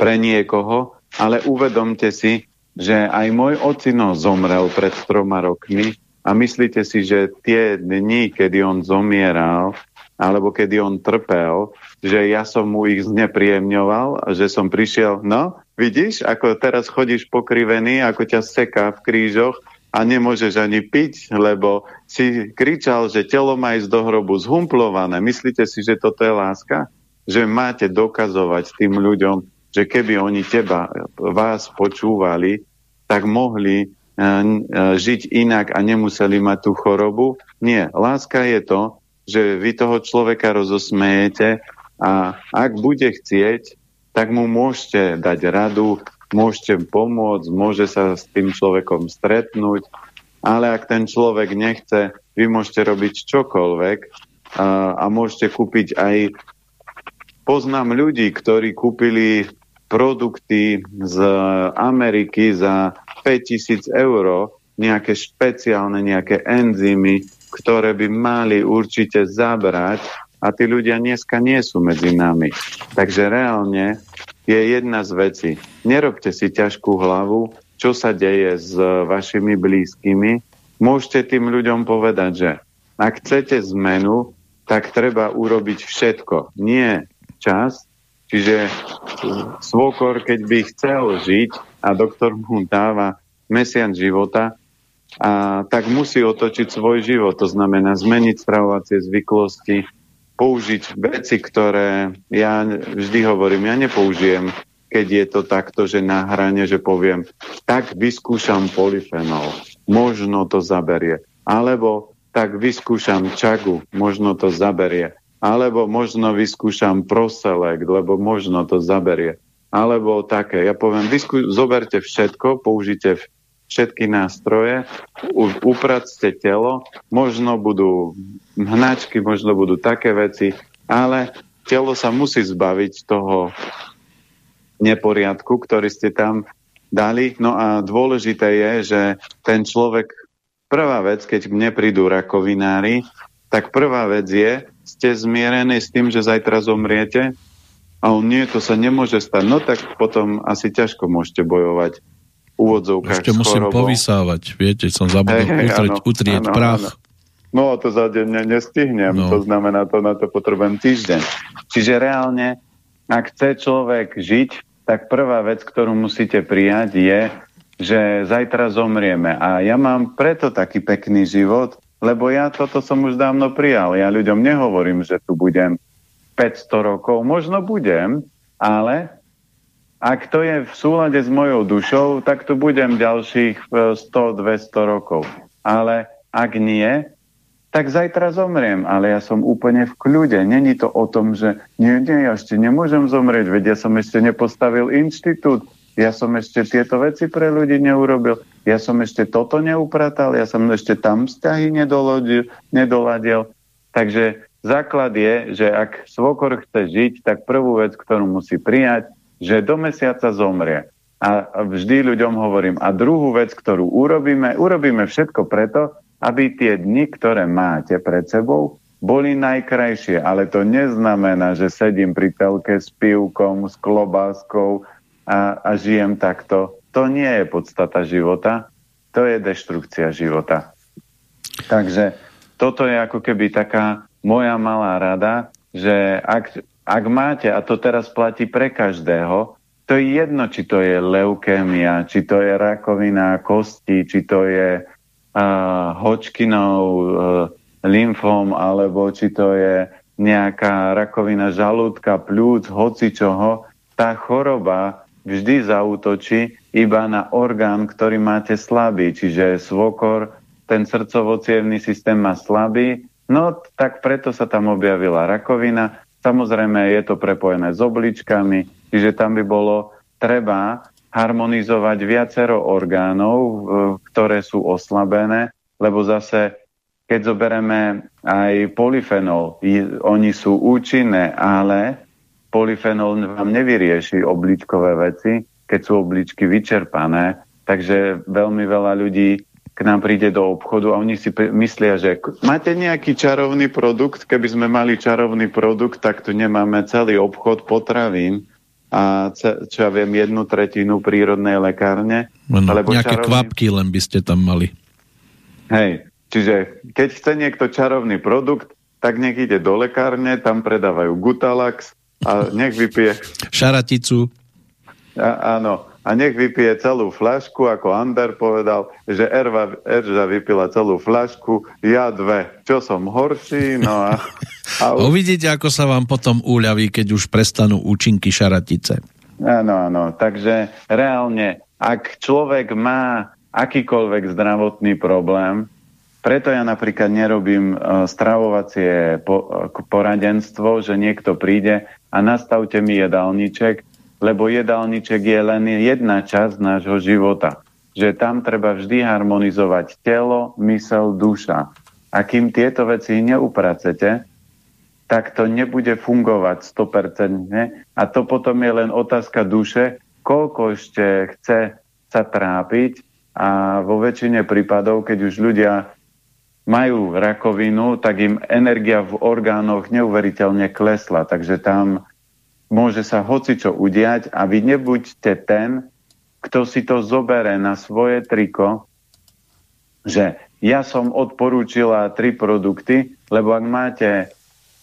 pre niekoho, ale uvedomte si, že aj môj ocino zomrel pred troma rokmi a myslíte si, že tie dni, kedy on zomieral, alebo kedy on trpel, že ja som mu ich znepríjemňoval že som prišiel, no, vidíš, ako teraz chodíš pokrivený, ako ťa seká v krížoch a nemôžeš ani piť, lebo si kričal, že telo má ísť do hrobu zhumplované. Myslíte si, že toto je láska? Že máte dokazovať tým ľuďom, že keby oni teba, vás počúvali, tak mohli E, e, žiť inak a nemuseli mať tú chorobu. Nie, láska je to, že vy toho človeka rozosmejete a ak bude chcieť, tak mu môžete dať radu, môžete pomôcť, môže sa s tým človekom stretnúť, ale ak ten človek nechce, vy môžete robiť čokoľvek a, a môžete kúpiť aj poznám ľudí, ktorí kúpili produkty z Ameriky za 5000 eur, nejaké špeciálne, nejaké enzymy, ktoré by mali určite zabrať a tí ľudia dneska nie sú medzi nami. Takže reálne je jedna z vecí. Nerobte si ťažkú hlavu, čo sa deje s vašimi blízkymi. Môžete tým ľuďom povedať, že ak chcete zmenu, tak treba urobiť všetko. Nie čas, Čiže svokor, keď by chcel žiť a doktor mu dáva mesiac života, a tak musí otočiť svoj život. To znamená zmeniť stravovacie zvyklosti, použiť veci, ktoré ja vždy hovorím, ja nepoužijem, keď je to takto, že na hrane, že poviem, tak vyskúšam polyfenol, možno to zaberie. Alebo tak vyskúšam čagu, možno to zaberie. Alebo možno vyskúšam proselect, lebo možno to zaberie. Alebo také, ja poviem, vyskú, zoberte všetko, použite všetky nástroje, upracte telo, možno budú hnačky, možno budú také veci, ale telo sa musí zbaviť toho neporiadku, ktorý ste tam dali. No a dôležité je, že ten človek, prvá vec, keď mne prídu rakovinári, tak prvá vec je, ste zmierení s tým, že zajtra zomriete? A on nie, to sa nemôže stať. No tak potom asi ťažko môžete bojovať úvodzovkách Ešte musím chorobou. povysávať, viete, som zabudol hey, utrieť, áno, utrieť áno, prach. Áno. No to za deň nestihnem, no. to znamená, to na to potrebujem týždeň. Čiže reálne, ak chce človek žiť, tak prvá vec, ktorú musíte prijať je, že zajtra zomrieme. A ja mám preto taký pekný život, lebo ja toto som už dávno prijal. Ja ľuďom nehovorím, že tu budem 500 rokov. Možno budem, ale ak to je v súlade s mojou dušou, tak tu budem ďalších 100-200 e, rokov. Ale ak nie, tak zajtra zomriem, ale ja som úplne v kľude. Není to o tom, že nie, nie, ja ešte nemôžem zomrieť, veď ja som ešte nepostavil inštitút, ja som ešte tieto veci pre ľudí neurobil, ja som ešte toto neupratal, ja som ešte tam vzťahy nedoladil. Takže základ je, že ak svokor chce žiť, tak prvú vec, ktorú musí prijať, že do mesiaca zomrie. A vždy ľuďom hovorím, a druhú vec, ktorú urobíme, urobíme všetko preto, aby tie dni, ktoré máte pred sebou, boli najkrajšie. Ale to neznamená, že sedím pri telke s pivkom, s klobáskou, a, a žijem takto. To nie je podstata života, to je deštrukcia života. Takže toto je ako keby taká moja malá rada, že ak, ak máte, a to teraz platí pre každého, to je jedno, či to je leukémia, či to je rakovina kosti, či to je uh, Hodgkinov uh, lymfom, alebo či to je nejaká rakovina žalúdka, plúc, hoci čoho, tá choroba vždy zautočí iba na orgán, ktorý máte slabý, čiže svokor, ten srdcovo systém má slabý, no tak preto sa tam objavila rakovina. Samozrejme je to prepojené s obličkami, čiže tam by bolo treba harmonizovať viacero orgánov, ktoré sú oslabené, lebo zase keď zoberieme aj polyfenol, oni sú účinné, ale polyfenol vám nevyrieši obličkové veci, keď sú obličky vyčerpané, takže veľmi veľa ľudí k nám príde do obchodu a oni si myslia, že máte nejaký čarovný produkt, keby sme mali čarovný produkt, tak tu nemáme celý obchod potravín a čo ja viem, jednu tretinu prírodnej lekárne. No, lebo nejaké čarovný... kvapky len by ste tam mali. Hej, čiže keď chce niekto čarovný produkt, tak nech ide do lekárne, tam predávajú Gutalax a nech vypije... Šaraticu. A, áno, a nech vypije celú flašku, ako Ander povedal, že Erva, Erža vypila celú flašku, ja dve. Čo som horší? No a, a... Uvidíte, ako sa vám potom úľaví, keď už prestanú účinky šaratice. Áno, áno. Takže reálne, ak človek má akýkoľvek zdravotný problém, preto ja napríklad nerobím uh, stravovacie uh, poradenstvo, že niekto príde a nastavte mi jedálniček, lebo jedálniček je len jedna časť nášho života. Že tam treba vždy harmonizovať telo, mysel, duša. A kým tieto veci neupracete, tak to nebude fungovať 100%. A to potom je len otázka duše, koľko ešte chce sa trápiť a vo väčšine prípadov, keď už ľudia majú rakovinu, tak im energia v orgánoch neuveriteľne klesla. Takže tam môže sa hocičo udiať a vy nebuďte ten, kto si to zobere na svoje triko, že ja som odporúčila tri produkty, lebo ak máte,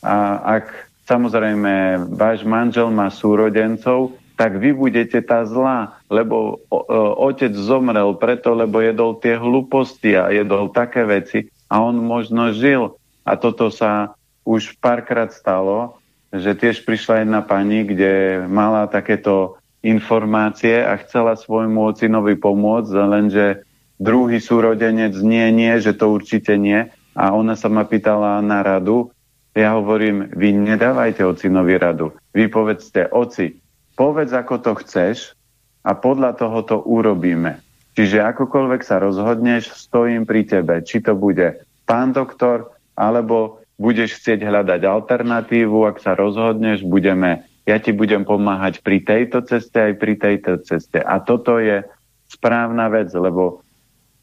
a ak samozrejme váš manžel má súrodencov, tak vy budete tá zlá, lebo o, o, otec zomrel preto, lebo jedol tie hlúposti a jedol také veci a on možno žil. A toto sa už párkrát stalo že tiež prišla jedna pani, kde mala takéto informácie a chcela svojmu ocinovi pomôcť, lenže druhý súrodenec nie, nie, že to určite nie. A ona sa ma pýtala na radu. Ja hovorím, vy nedávajte ocinovi radu. Vy povedzte, oci, povedz, ako to chceš a podľa toho to urobíme. Čiže akokoľvek sa rozhodneš, stojím pri tebe. Či to bude pán doktor, alebo budeš chcieť hľadať alternatívu, ak sa rozhodneš, budeme, ja ti budem pomáhať pri tejto ceste aj pri tejto ceste. A toto je správna vec, lebo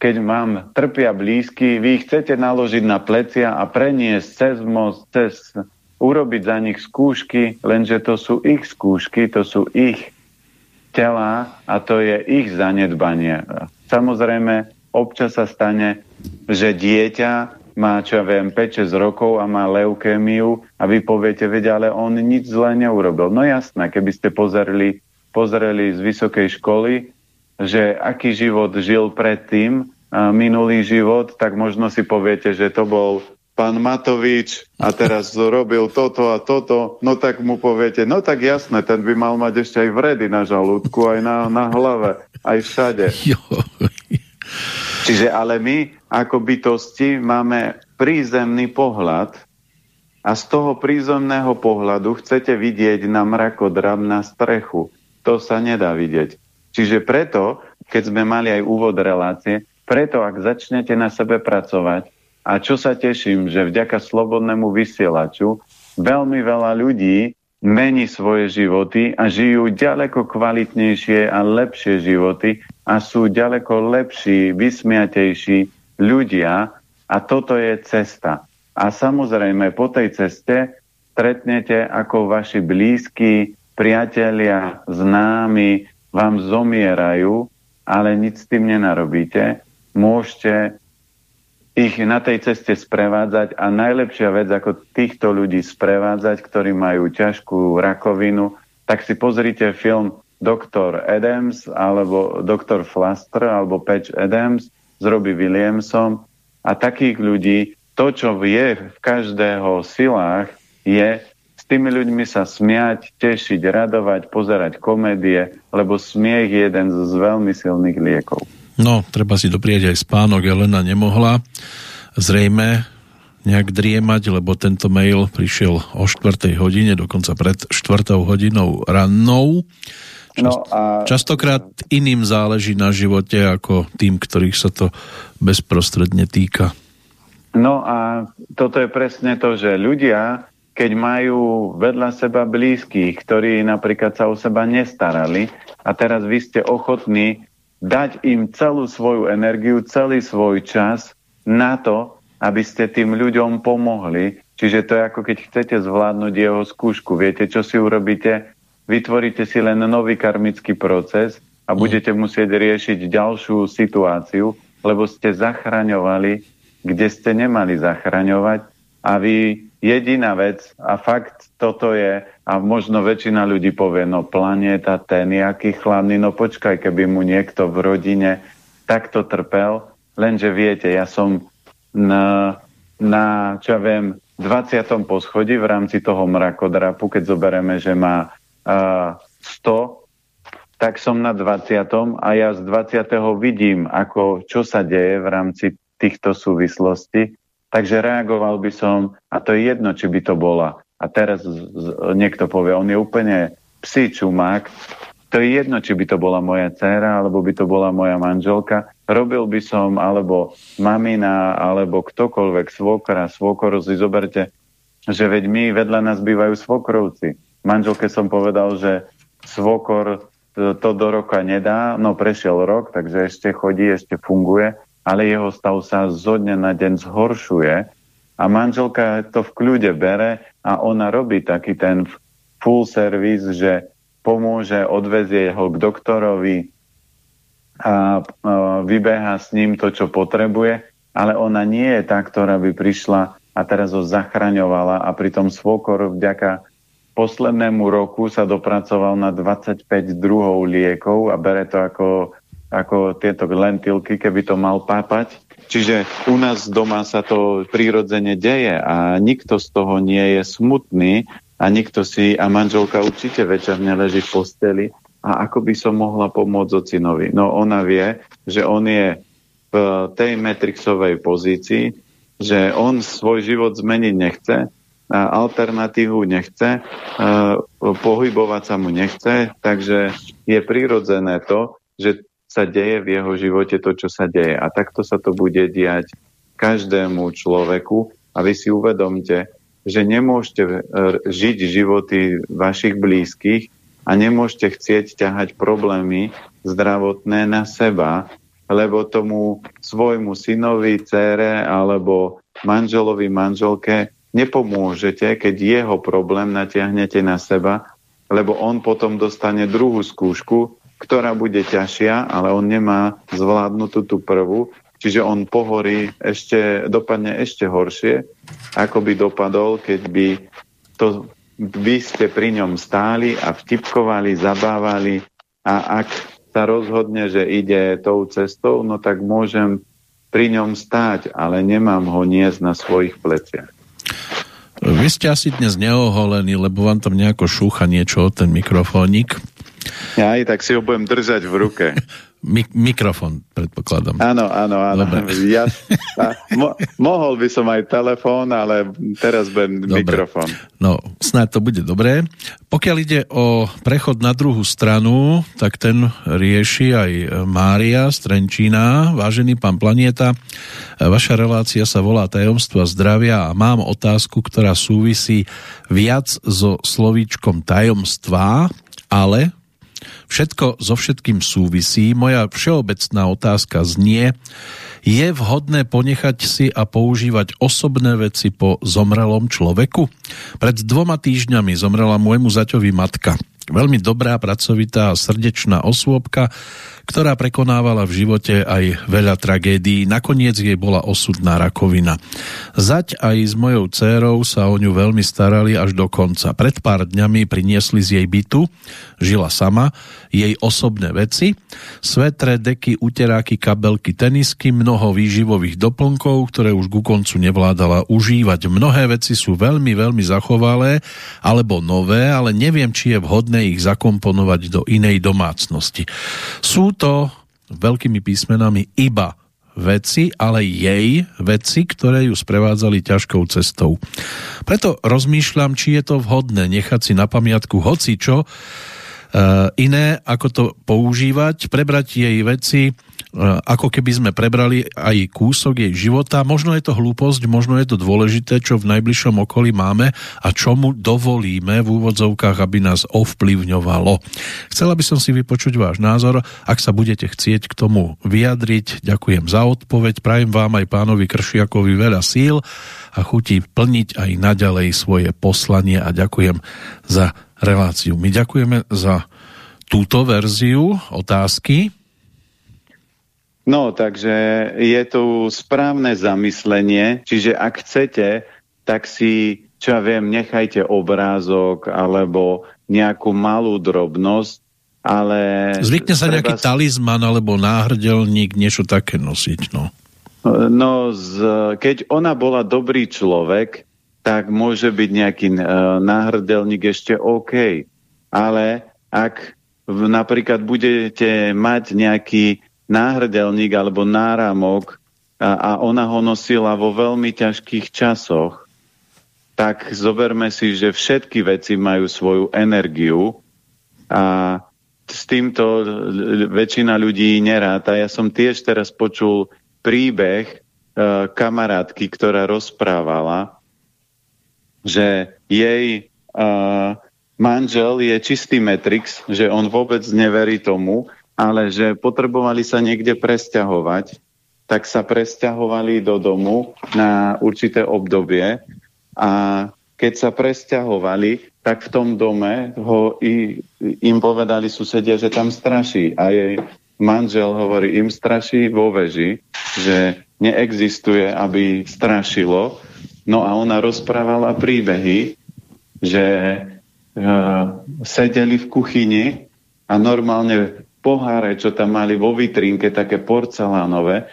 keď mám trpia blízky, vy chcete naložiť na plecia a preniesť cez most, cez urobiť za nich skúšky, lenže to sú ich skúšky, to sú ich tela a to je ich zanedbanie. Samozrejme, občas sa stane, že dieťa má, čo ja viem, 5-6 rokov a má leukémiu a vy poviete, veď, ale on nič zle neurobil. No jasné, keby ste pozreli, pozreli z vysokej školy, že aký život žil predtým, minulý život, tak možno si poviete, že to bol pán Matovič a teraz robil toto a toto, no tak mu poviete, no tak jasné, ten by mal mať ešte aj vredy na žalúdku, aj na, na hlave, aj všade. (laughs) Čiže ale my ako bytosti máme prízemný pohľad a z toho prízemného pohľadu chcete vidieť na mrakodrap na strechu. To sa nedá vidieť. Čiže preto, keď sme mali aj úvod relácie, preto ak začnete na sebe pracovať, a čo sa teším, že vďaka slobodnému vysielaču veľmi veľa ľudí mení svoje životy a žijú ďaleko kvalitnejšie a lepšie životy a sú ďaleko lepší, vysmiatejší ľudia a toto je cesta. A samozrejme po tej ceste stretnete ako vaši blízki, priatelia, známi vám zomierajú, ale nič s tým nenarobíte. Môžete ich na tej ceste sprevádzať a najlepšia vec, ako týchto ľudí sprevádzať, ktorí majú ťažkú rakovinu, tak si pozrite film Dr. Adams alebo Dr. Flaster alebo Patch Adams s Robbie Williamsom a takých ľudí, to, čo je v každého silách, je s tými ľuďmi sa smiať, tešiť, radovať, pozerať komédie, lebo smiech je jeden z veľmi silných liekov. No, treba si doprieť aj spánok. Elena nemohla zrejme nejak driemať, lebo tento mail prišiel o 4. hodine, dokonca pred 4. hodinou rannou. No a... Častokrát iným záleží na živote ako tým, ktorých sa to bezprostredne týka. No a toto je presne to, že ľudia, keď majú vedľa seba blízkych, ktorí napríklad sa o seba nestarali a teraz vy ste ochotní dať im celú svoju energiu, celý svoj čas na to, aby ste tým ľuďom pomohli. Čiže to je ako keď chcete zvládnuť jeho skúšku. Viete, čo si urobíte? Vytvoríte si len nový karmický proces a budete musieť riešiť ďalšiu situáciu, lebo ste zachraňovali kde ste nemali zachraňovať a vy jediná vec, a fakt toto je, a možno väčšina ľudí povie, no planéta, ten jaký chladný, no počkaj, keby mu niekto v rodine takto trpel, lenže viete, ja som na, na čo ja viem, 20. poschodí v rámci toho mrakodrapu, keď zoberieme, že má 100, tak som na 20. a ja z 20. vidím, ako, čo sa deje v rámci týchto súvislostí. Takže reagoval by som, a to je jedno, či by to bola. A teraz niekto povie, on je úplne psí čumák, to je jedno, či by to bola moja dcéra, alebo by to bola moja manželka. Robil by som, alebo mamina, alebo ktokoľvek, svokra, svokor, si zoberte, že veď my vedľa nás bývajú svokrovci. Manželke som povedal, že svokor to, do roka nedá, no prešiel rok, takže ešte chodí, ešte funguje ale jeho stav sa zo dňa na deň zhoršuje. A manželka to v kľude bere a ona robí taký ten full service, že pomôže, odvezie ho k doktorovi a, vybeha s ním to, čo potrebuje, ale ona nie je tá, ktorá by prišla a teraz ho zachraňovala a pritom svokor vďaka poslednému roku sa dopracoval na 25 druhov liekov a bere to ako ako tieto lentilky, keby to mal pápať. Čiže u nás doma sa to prírodzene deje a nikto z toho nie je smutný a nikto si, a manželka určite večer neleží v posteli a ako by som mohla pomôcť ocinovi. No ona vie, že on je v tej metrixovej pozícii, že on svoj život zmeniť nechce, alternatívu nechce, pohybovať sa mu nechce, takže je prirodzené to, že sa deje v jeho živote to, čo sa deje. A takto sa to bude diať každému človeku. A vy si uvedomte, že nemôžete e, žiť životy vašich blízkych a nemôžete chcieť ťahať problémy zdravotné na seba, lebo tomu svojmu synovi, cére alebo manželovi, manželke nepomôžete, keď jeho problém natiahnete na seba, lebo on potom dostane druhú skúšku, ktorá bude ťažšia, ale on nemá zvládnutú tú prvú, čiže on pohorí ešte, dopadne ešte horšie, ako by dopadol, keď by to vy ste pri ňom stáli a vtipkovali, zabávali a ak sa rozhodne, že ide tou cestou, no tak môžem pri ňom stáť, ale nemám ho niesť na svojich pleciach. Vy ste asi dnes neoholení, lebo vám tam nejako šúcha niečo o ten mikrofónik. Aj tak si ho budem držať v ruke. (laughs) Mik- mikrofón, predpokladám. Áno, áno, áno. Ja, (laughs) a, mo- mohol by som aj telefón, ale teraz budem Dobre. mikrofón. No, snáď to bude dobré. Pokiaľ ide o prechod na druhú stranu, tak ten rieši aj Mária z Trenčína. Vážený pán Planieta, vaša relácia sa volá Tajomstva zdravia a mám otázku, ktorá súvisí viac so slovíčkom tajomstvá, ale Všetko so všetkým súvisí. Moja všeobecná otázka znie, je vhodné ponechať si a používať osobné veci po zomrelom človeku? Pred dvoma týždňami zomrela môjmu zaťovi matka. Veľmi dobrá, pracovitá a srdečná osôbka, ktorá prekonávala v živote aj veľa tragédií. Nakoniec jej bola osudná rakovina. Zať aj s mojou dcérou sa o ňu veľmi starali až do konca. Pred pár dňami priniesli z jej bytu, žila sama, jej osobné veci, svetre, deky, uteráky, kabelky, tenisky, mnoho výživových doplnkov, ktoré už ku koncu nevládala užívať. Mnohé veci sú veľmi, veľmi zachovalé alebo nové, ale neviem, či je vhodné ich zakomponovať do inej domácnosti. Sú to veľkými písmenami iba veci, ale jej veci, ktoré ju sprevádzali ťažkou cestou. Preto rozmýšľam, či je to vhodné nechať si na pamiatku hoci čo, iné, ako to používať, prebrať jej veci, ako keby sme prebrali aj kúsok jej života. Možno je to hlúposť, možno je to dôležité, čo v najbližšom okolí máme a čo mu dovolíme v úvodzovkách, aby nás ovplyvňovalo. Chcela by som si vypočuť váš názor. Ak sa budete chcieť k tomu vyjadriť, ďakujem za odpoveď. Prajem vám aj pánovi Kršiakovi veľa síl a chutí plniť aj naďalej svoje poslanie a ďakujem za reláciu. My ďakujeme za túto verziu otázky, No, takže je tu správne zamyslenie, čiže ak chcete, tak si, čo ja viem, nechajte obrázok alebo nejakú malú drobnosť, ale... Zvykne sa nejaký talizman alebo náhrdelník, niečo také nosiť, no. No, z, keď ona bola dobrý človek, tak môže byť nejaký uh, náhrdelník ešte OK. Ale ak v, napríklad budete mať nejaký náhrdelník alebo náramok a, a ona ho nosila vo veľmi ťažkých časoch, tak zoberme si, že všetky veci majú svoju energiu a s týmto väčšina ľudí neráta. Ja som tiež teraz počul príbeh e, kamarátky, ktorá rozprávala, že jej e, manžel je čistý Matrix, že on vôbec neverí tomu, ale že potrebovali sa niekde presťahovať, tak sa presťahovali do domu na určité obdobie a keď sa presťahovali, tak v tom dome ho i, im povedali susedia, že tam straší. A jej manžel hovorí, im straší vo veži, že neexistuje, aby strašilo. No a ona rozprávala príbehy, že uh, sedeli v kuchyni a normálne poháre, čo tam mali vo vitrínke, také porcelánové,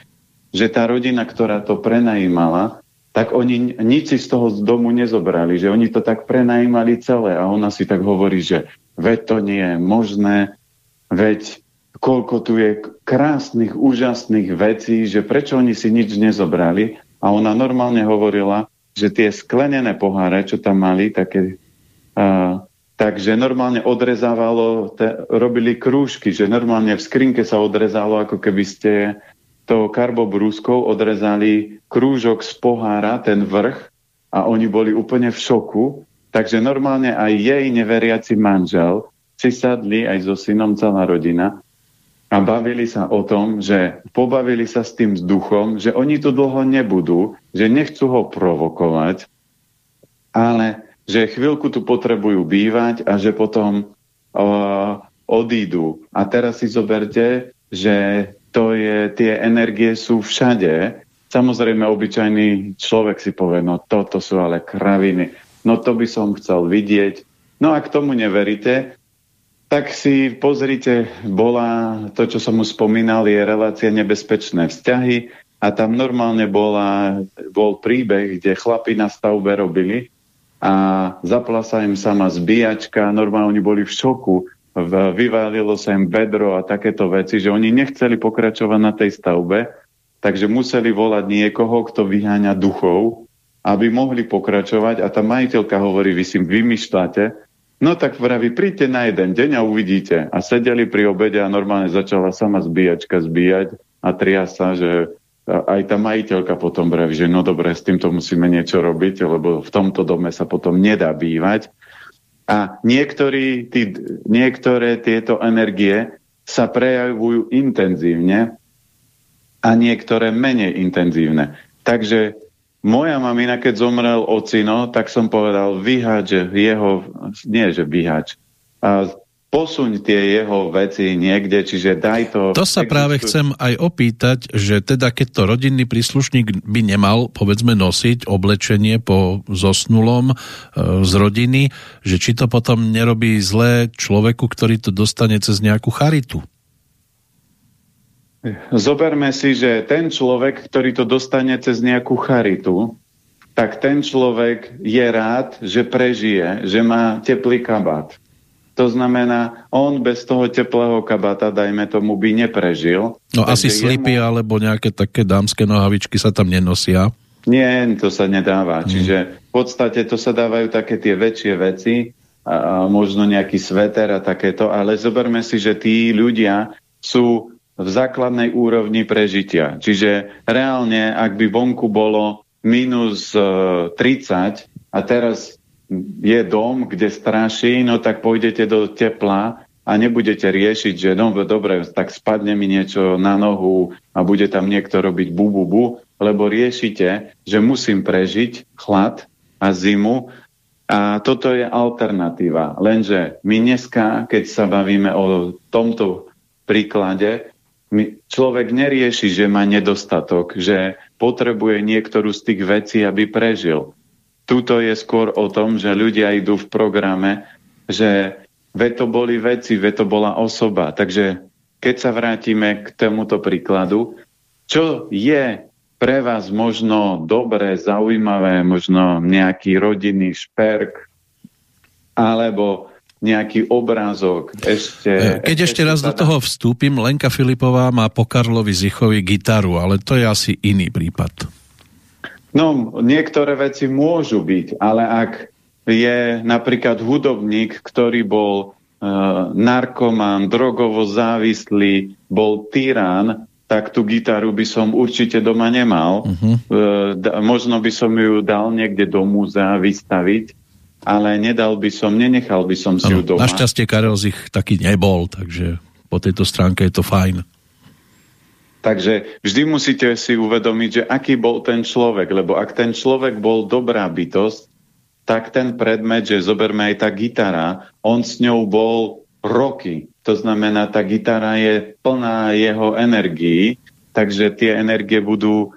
že tá rodina, ktorá to prenajímala, tak oni nič z toho z domu nezobrali, že oni to tak prenajímali celé. A ona si tak hovorí, že veď to nie je možné, veď koľko tu je krásnych, úžasných vecí, že prečo oni si nič nezobrali? A ona normálne hovorila, že tie sklenené poháre, čo tam mali, také uh, Takže normálne odrezávalo, te, robili krúžky, že normálne v skrinke sa odrezalo, ako keby ste to karbobrúskou odrezali krúžok z pohára, ten vrch, a oni boli úplne v šoku. Takže normálne aj jej neveriaci manžel si sadli aj so synom celá rodina a bavili sa o tom, že pobavili sa s tým vzduchom, že oni tu dlho nebudú, že nechcú ho provokovať, ale že chvíľku tu potrebujú bývať a že potom uh, odídu. A teraz si zoberte, že to je, tie energie sú všade. Samozrejme, obyčajný človek si povie, no toto sú ale kraviny. No to by som chcel vidieť. No a k tomu neveríte, tak si pozrite, bola, to, čo som už spomínal, je relácia nebezpečné vzťahy a tam normálne bola, bol príbeh, kde chlapi na stavbe robili a zapla sa im sama zbíjačka, normálne oni boli v šoku, vyválilo sa im bedro a takéto veci, že oni nechceli pokračovať na tej stavbe, takže museli volať niekoho, kto vyháňa duchov, aby mohli pokračovať a tá majiteľka hovorí, vy si vymýšľate, no tak vraví, príďte na jeden deň a uvidíte. A sedeli pri obede a normálne začala sama zbíjačka zbíjať a tria sa, že aj tá majiteľka potom vraví, že no dobre, s týmto musíme niečo robiť, lebo v tomto dome sa potom nedá bývať. A niektorí, tí, niektoré tieto energie sa prejavujú intenzívne a niektoré menej intenzívne. Takže moja mamina, keď zomrel ocino, tak som povedal, vyhač jeho, nie že vyhač, a posuň tie jeho veci niekde, čiže daj to... To sa práve chcem aj opýtať, že teda keď to rodinný príslušník by nemal, povedzme, nosiť oblečenie po zosnulom e, z rodiny, že či to potom nerobí zlé človeku, ktorý to dostane cez nejakú charitu? Zoberme si, že ten človek, ktorý to dostane cez nejakú charitu, tak ten človek je rád, že prežije, že má teplý kabát to znamená, on bez toho teplého kabata, dajme tomu, by neprežil. No asi slipy jemu... alebo nejaké také dámske nohavičky sa tam nenosia. Nie, to sa nedáva. Mm. Čiže v podstate to sa dávajú také tie väčšie veci a možno nejaký sveter a takéto, ale zoberme si, že tí ľudia sú v základnej úrovni prežitia. Čiže reálne, ak by vonku bolo minus 30 e, a teraz je dom, kde straší, no tak pôjdete do tepla a nebudete riešiť, že no dobre, tak spadne mi niečo na nohu a bude tam niekto robiť bu, bu, bu, lebo riešite, že musím prežiť chlad a zimu a toto je alternatíva. Lenže my dneska, keď sa bavíme o tomto príklade, človek nerieši, že má nedostatok, že potrebuje niektorú z tých vecí, aby prežil. Tuto je skôr o tom, že ľudia idú v programe, že Veď to boli veci, veď to bola osoba. Takže keď sa vrátime k tomuto príkladu, čo je pre vás možno dobré, zaujímavé, možno nejaký rodinný šperk, alebo nejaký obrázok. Ešte, Keď ešte, ešte raz do toho vstúpim, Lenka Filipová má po Karlovi Zichovi gitaru, ale to je asi iný prípad. No, niektoré veci môžu byť, ale ak je napríklad hudobník, ktorý bol uh, narkoman, drogovo závislý, bol tyrán, tak tú gitaru by som určite doma nemal. Uh, da, možno by som ju dal niekde do múzea vystaviť, ale nedal by som, nenechal by som si ano, ju doma. Našťastie Karel Zich taký nebol, takže po tejto stránke je to fajn. Takže vždy musíte si uvedomiť, že aký bol ten človek, lebo ak ten človek bol dobrá bytosť, tak ten predmet, že zoberme aj tá gitara, on s ňou bol roky. To znamená, tá gitara je plná jeho energií, takže tie energie budú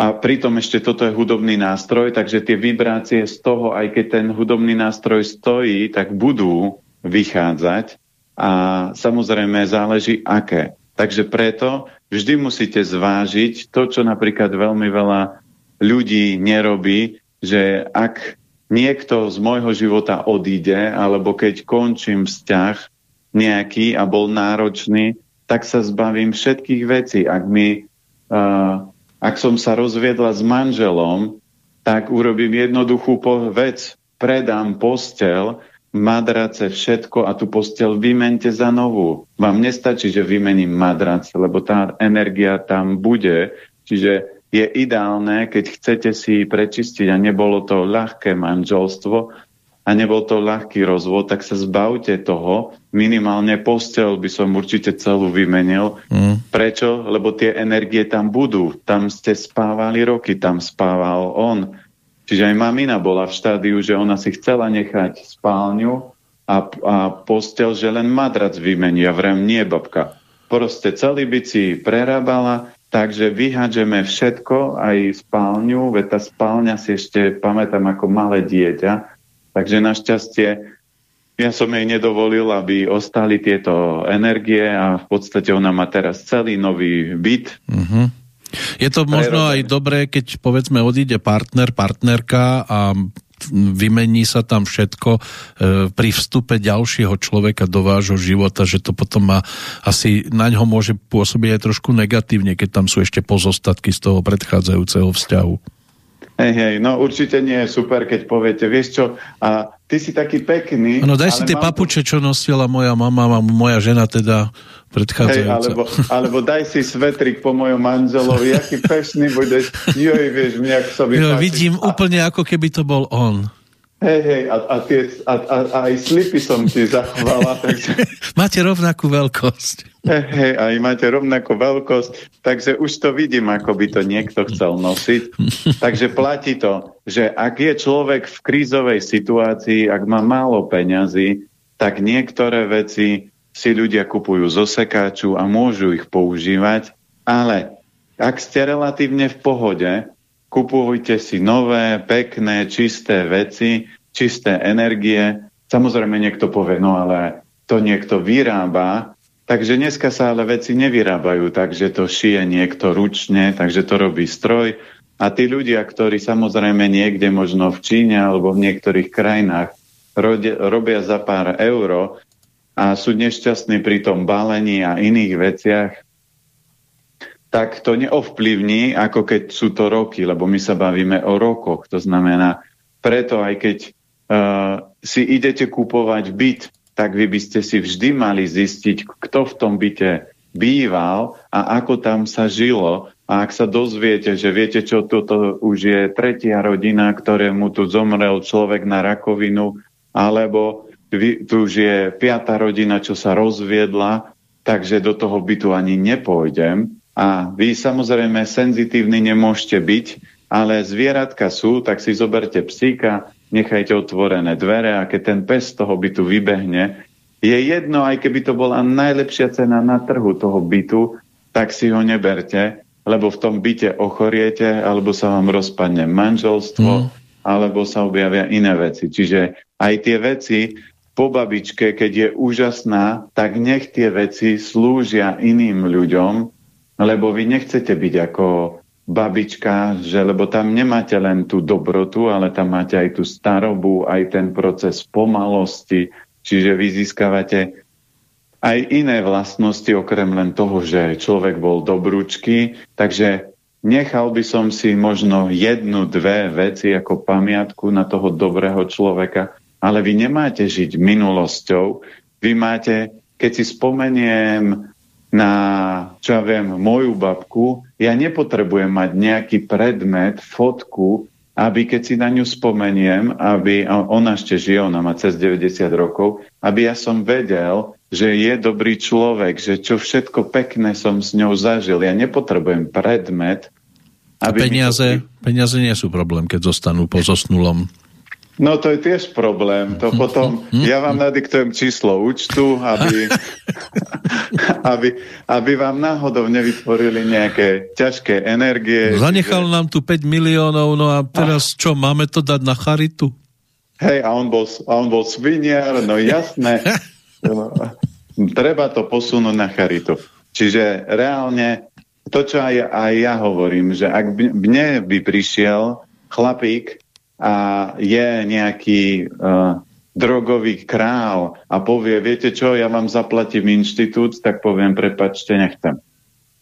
a pritom ešte toto je hudobný nástroj, takže tie vibrácie z toho, aj keď ten hudobný nástroj stojí, tak budú vychádzať a samozrejme záleží aké. Takže preto vždy musíte zvážiť to, čo napríklad veľmi veľa ľudí nerobí, že ak niekto z môjho života odíde, alebo keď končím vzťah nejaký a bol náročný, tak sa zbavím všetkých vecí. Ak, mi, uh, ak som sa rozviedla s manželom, tak urobím jednoduchú vec. Predám postel, madrace, všetko a tú postel vymente za novú. Vám nestačí, že vymením madrace, lebo tá energia tam bude. Čiže je ideálne, keď chcete si prečistiť a nebolo to ľahké manželstvo a nebol to ľahký rozvod, tak sa zbavte toho. Minimálne postel by som určite celú vymenil. Mm. Prečo? Lebo tie energie tam budú. Tam ste spávali roky, tam spával on. Čiže aj mamina bola v štádiu, že ona si chcela nechať spálňu a, a postel, že len madrac vymení. Ja vrem, nie, babka. Proste celý by si prerábala, Takže vyhádžeme všetko, aj spálňu, veď tá spálňa si ešte pamätám ako malé dieťa. Takže našťastie ja som jej nedovolil, aby ostali tieto energie a v podstate ona má teraz celý nový byt. Mm-hmm. Je to možno aj dobré, keď povedzme odíde partner, partnerka a vymení sa tam všetko e, pri vstupe ďalšieho človeka do vášho života, že to potom má asi na ňo môže pôsobiť aj trošku negatívne, keď tam sú ešte pozostatky z toho predchádzajúceho vzťahu. Hej, hej, no určite nie je super, keď poviete, vieš čo, a ty si taký pekný. No daj si tie papuče, čo nosila moja mama, moja žena teda predchádzajúca. Hej, alebo, alebo daj si svetrik po mojom manželovi, aký pešný budeš, joj, vieš, mňa som jo, Vidím a... úplne ako keby to bol on. Hej, hej, a, a, tie, a, a, a aj slipy som ti zachovala. (laughs) Takže... Máte rovnakú veľkosť. Hej, hej, aj máte rovnakú veľkosť, takže už to vidím, ako by to niekto chcel nosiť. takže platí to, že ak je človek v krízovej situácii, ak má málo peňazí, tak niektoré veci si ľudia kupujú zo sekáču a môžu ich používať, ale ak ste relatívne v pohode, kupujte si nové, pekné, čisté veci, čisté energie. Samozrejme niekto povie, no ale to niekto vyrába, takže dneska sa ale veci nevyrábajú, takže to šije niekto ručne, takže to robí stroj. A tí ľudia, ktorí samozrejme niekde možno v Číne alebo v niektorých krajinách robia za pár euro a sú nešťastní pri tom balení a iných veciach, tak to neovplyvní, ako keď sú to roky, lebo my sa bavíme o rokoch. To znamená, preto aj keď uh, si idete kupovať byt, tak vy by ste si vždy mali zistiť, kto v tom byte býval a ako tam sa žilo. A ak sa dozviete, že viete čo, toto už je tretia rodina, ktorému tu zomrel človek na rakovinu, alebo tu už je piata rodina, čo sa rozviedla, takže do toho bytu ani nepôjdem. A vy samozrejme senzitívni nemôžete byť, ale zvieratka sú, tak si zoberte psíka, nechajte otvorené dvere a keď ten pes toho bytu vybehne, je jedno, aj keby to bola najlepšia cena na trhu toho bytu, tak si ho neberte, lebo v tom byte ochoriete, alebo sa vám rozpadne manželstvo, mm. alebo sa objavia iné veci. Čiže aj tie veci po babičke, keď je úžasná, tak nech tie veci slúžia iným ľuďom, lebo vy nechcete byť ako babička, že lebo tam nemáte len tú dobrotu, ale tam máte aj tú starobu, aj ten proces pomalosti, čiže vy získavate aj iné vlastnosti, okrem len toho, že človek bol dobrúčky, takže nechal by som si možno jednu, dve veci ako pamiatku na toho dobrého človeka, ale vy nemáte žiť minulosťou, vy máte, keď si spomeniem na, čo ja viem, moju babku, ja nepotrebujem mať nejaký predmet, fotku, aby keď si na ňu spomeniem, aby, ona ešte žije, ona má cez 90 rokov, aby ja som vedel, že je dobrý človek, že čo všetko pekné som s ňou zažil. Ja nepotrebujem predmet. Aby A peniaze, to... peniaze nie sú problém, keď zostanú po zosnulom. No to je tiež problém. To potom, ja vám nadiktujem číslo účtu, aby, (laughs) aby, aby vám náhodou nevytvorili nejaké ťažké energie. Zanechal že... nám tu 5 miliónov, no a teraz čo, máme to dať na charitu? Hej, a on bol, a on bol sviniar, no jasné. (laughs) Treba to posunúť na charitu. Čiže reálne to, čo aj, aj ja hovorím, že ak mne by prišiel chlapík a je nejaký uh, drogový král a povie, viete čo, ja vám zaplatím inštitút, tak poviem, prepačte, nechcem.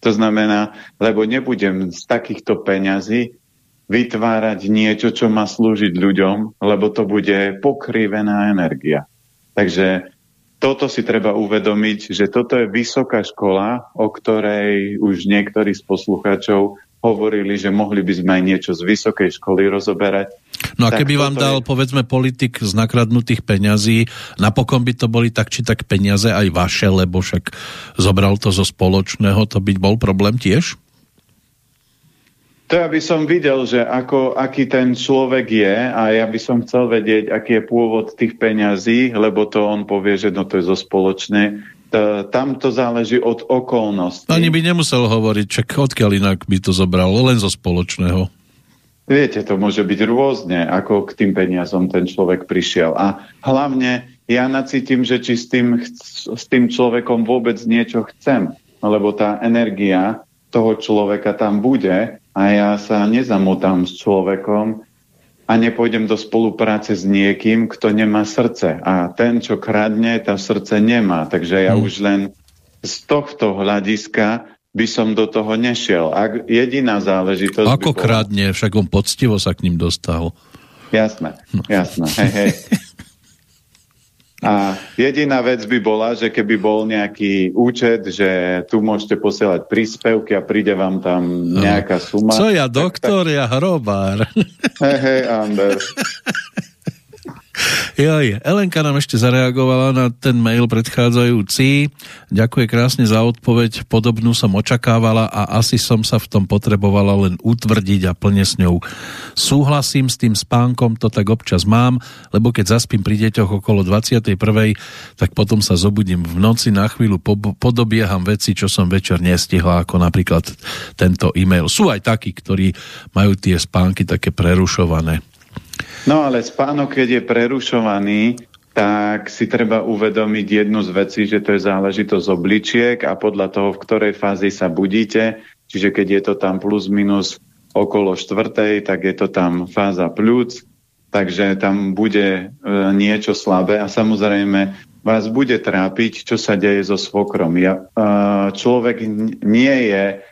To znamená, lebo nebudem z takýchto peňazí vytvárať niečo, čo má slúžiť ľuďom, lebo to bude pokrivená energia. Takže toto si treba uvedomiť, že toto je vysoká škola, o ktorej už niektorí z poslucháčov hovorili, že mohli by sme aj niečo z vysokej školy rozoberať. No a keby vám dal, je... povedzme, politik z nakradnutých peňazí, napokon by to boli tak či tak peniaze aj vaše, lebo však zobral to zo spoločného, to byť bol problém tiež? To ja by som videl, že ako, aký ten človek je a ja by som chcel vedieť, aký je pôvod tých peňazí, lebo to on povie, že no to je zo spoločné tam to záleží od okolností. Ani by nemusel hovoriť, čak odkiaľ inak by to zobral, len zo spoločného. Viete, to môže byť rôzne, ako k tým peniazom ten človek prišiel. A hlavne ja nacítim, že či s tým, s tým človekom vôbec niečo chcem, lebo tá energia toho človeka tam bude a ja sa nezamotám s človekom, a nepôjdem do spolupráce s niekým, kto nemá srdce. A ten, čo kradne, tá srdce nemá. Takže ja hmm. už len z tohto hľadiska by som do toho nešiel. Ak jediná záležitosť... Ako bola... kradne, však on poctivo sa k ním dostal. Jasné, no. jasné. Hej, hej. (laughs) A jediná vec by bola, že keby bol nejaký účet, že tu môžete posielať príspevky a príde vám tam nejaká suma. Co ja, doktor, tak... ja hrobár. Hej, hej, Ander. (laughs) Joj, Elenka nám ešte zareagovala na ten mail predchádzajúci. Ďakuje krásne za odpoveď, podobnú som očakávala a asi som sa v tom potrebovala len utvrdiť a plne s ňou. Súhlasím s tým spánkom, to tak občas mám, lebo keď zaspím pri deťoch okolo 21. tak potom sa zobudím v noci, na chvíľu podobieham veci, čo som večer nestihla, ako napríklad tento e-mail. Sú aj takí, ktorí majú tie spánky také prerušované. No ale spánok, keď je prerušovaný, tak si treba uvedomiť jednu z vecí, že to je záležitosť obličiek a podľa toho, v ktorej fázi sa budíte, čiže keď je to tam plus minus okolo štvrtej, tak je to tam fáza plúc, takže tam bude e, niečo slabé a samozrejme vás bude trápiť, čo sa deje so svokrom. Ja, e, človek nie je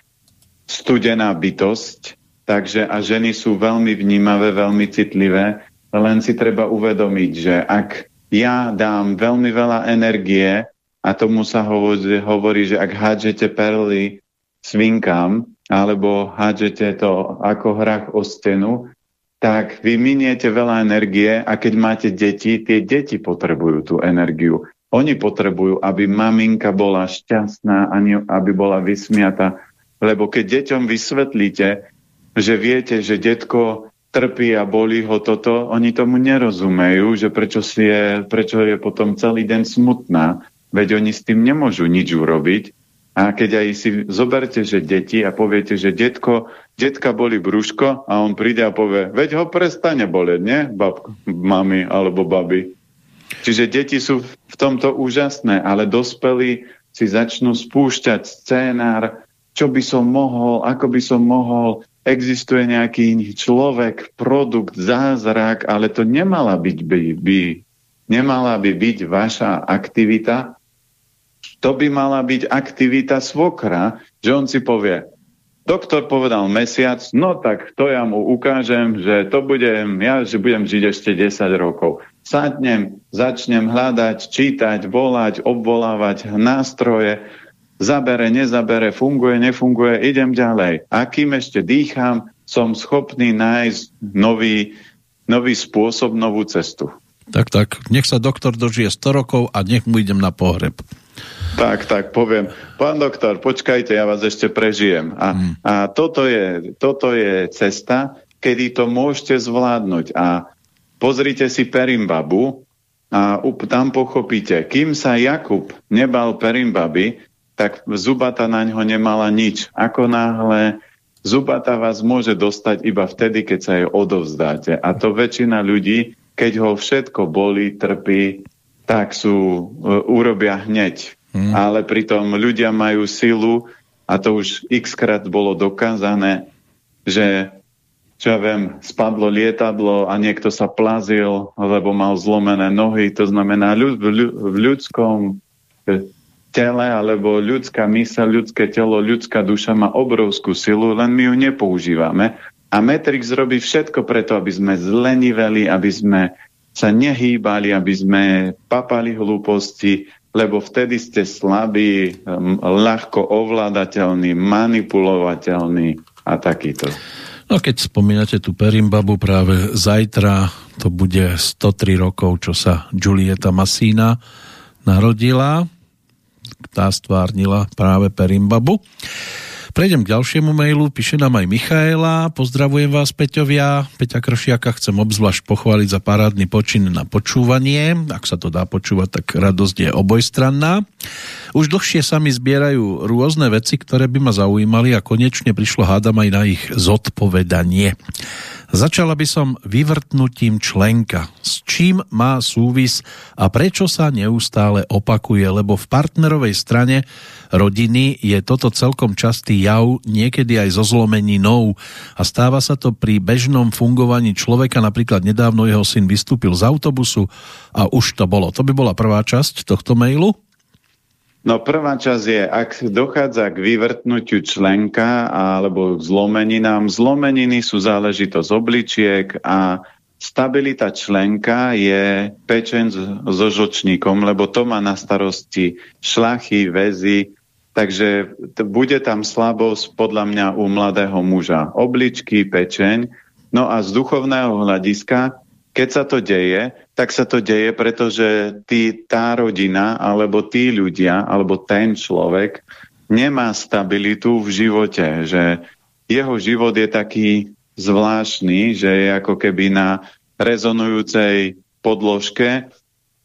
studená bytosť, Takže a ženy sú veľmi vnímavé, veľmi citlivé, len si treba uvedomiť, že ak ja dám veľmi veľa energie a tomu sa hovorí, hovorí že ak hádžete perly svinkám, alebo hádžete to ako hrách o stenu, tak vy miniete veľa energie a keď máte deti, tie deti potrebujú tú energiu. Oni potrebujú, aby maminka bola šťastná, aby bola vysmiata. Lebo keď deťom vysvetlíte, že viete, že detko trpí a bolí ho toto, oni tomu nerozumejú, že prečo, si je, prečo je potom celý deň smutná, veď oni s tým nemôžu nič urobiť. A keď aj si zoberte, že deti a poviete, že detko, detka boli brúško a on príde a povie, veď ho prestane boleť, nie? Babko, mami alebo baby. Čiže deti sú v tomto úžasné, ale dospelí si začnú spúšťať scénár, čo by som mohol, ako by som mohol, existuje nejaký človek, produkt, zázrak, ale to nemala byť by, by, nemala by byť vaša aktivita. To by mala byť aktivita svokra, že on si povie, doktor povedal mesiac, no tak to ja mu ukážem, že to budem, ja že budem žiť ešte 10 rokov. Sadnem, začnem hľadať, čítať, volať, obvolávať nástroje, zabere, nezabere, funguje, nefunguje, idem ďalej. A kým ešte dýcham, som schopný nájsť nový, nový spôsob, novú cestu. Tak, tak, nech sa doktor dožije 100 rokov a nech mu idem na pohreb. Tak, tak, poviem. Pán doktor, počkajte, ja vás ešte prežijem. A, mm. a toto, je, toto je cesta, kedy to môžete zvládnuť. A pozrite si Perimbabu a tam pochopíte, kým sa Jakub nebal Perimbaby, tak zubata na ňo nemala nič. Ako náhle zubata vás môže dostať iba vtedy, keď sa jej odovzdáte. A to väčšina ľudí, keď ho všetko boli, trpí, tak sú, uh, urobia hneď. Hmm. Ale pritom ľudia majú silu, a to už x krát bolo dokázané, že čo ja viem, spadlo lietadlo a niekto sa plazil, lebo mal zlomené nohy. To znamená, ľud, v ľudskom tele alebo ľudská mysel, ľudské telo, ľudská duša má obrovskú silu, len my ju nepoužívame. A Matrix robí všetko preto, aby sme zleniveli, aby sme sa nehýbali, aby sme papali hlúposti, lebo vtedy ste slabí, ľahko ovládateľní, manipulovateľní a takýto. No keď spomínate tú Perimbabu, práve zajtra to bude 103 rokov, čo sa Julieta Masína narodila tá stvárnila práve Perimbabu. Prejdem k ďalšiemu mailu, píše nám aj Michaela, pozdravujem vás Peťovia, Peťa Kršiaka chcem obzvlášť pochváliť za parádny počin na počúvanie, ak sa to dá počúvať, tak radosť je obojstranná. Už dlhšie sa mi zbierajú rôzne veci, ktoré by ma zaujímali a konečne prišlo hádam aj na ich zodpovedanie. Začala by som vyvrtnutím členka. S čím má súvis a prečo sa neustále opakuje, lebo v partnerovej strane rodiny je toto celkom častý jav, niekedy aj zo zlomeninou a stáva sa to pri bežnom fungovaní človeka, napríklad nedávno jeho syn vystúpil z autobusu a už to bolo. To by bola prvá časť tohto mailu. No prvá časť je, ak dochádza k vyvrtnutiu členka alebo k zlomeninám, zlomeniny sú záležitosť obličiek a stabilita členka je pečen so žočníkom, lebo to má na starosti šlachy, väzy, takže bude tam slabosť podľa mňa u mladého muža. Obličky, pečeň, no a z duchovného hľadiska keď sa to deje, tak sa to deje, pretože tí, tá rodina, alebo tí ľudia, alebo ten človek nemá stabilitu v živote, že jeho život je taký zvláštny, že je ako keby na rezonujúcej podložke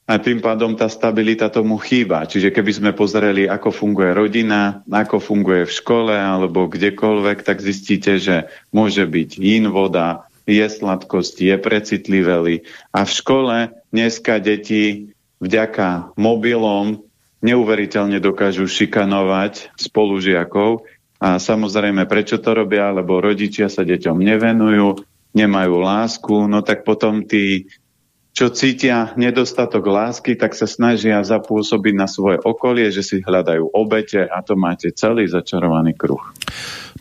a tým pádom tá stabilita tomu chýba. Čiže keby sme pozreli, ako funguje rodina, ako funguje v škole alebo kdekoľvek, tak zistíte, že môže byť yin voda, je sladkosť, je precitlivelý. A v škole dneska deti vďaka mobilom neuveriteľne dokážu šikanovať spolužiakov. A samozrejme, prečo to robia, lebo rodičia sa deťom nevenujú, nemajú lásku, no tak potom tí čo cítia nedostatok lásky, tak sa snažia zapôsobiť na svoje okolie, že si hľadajú obete a to máte celý začarovaný kruh.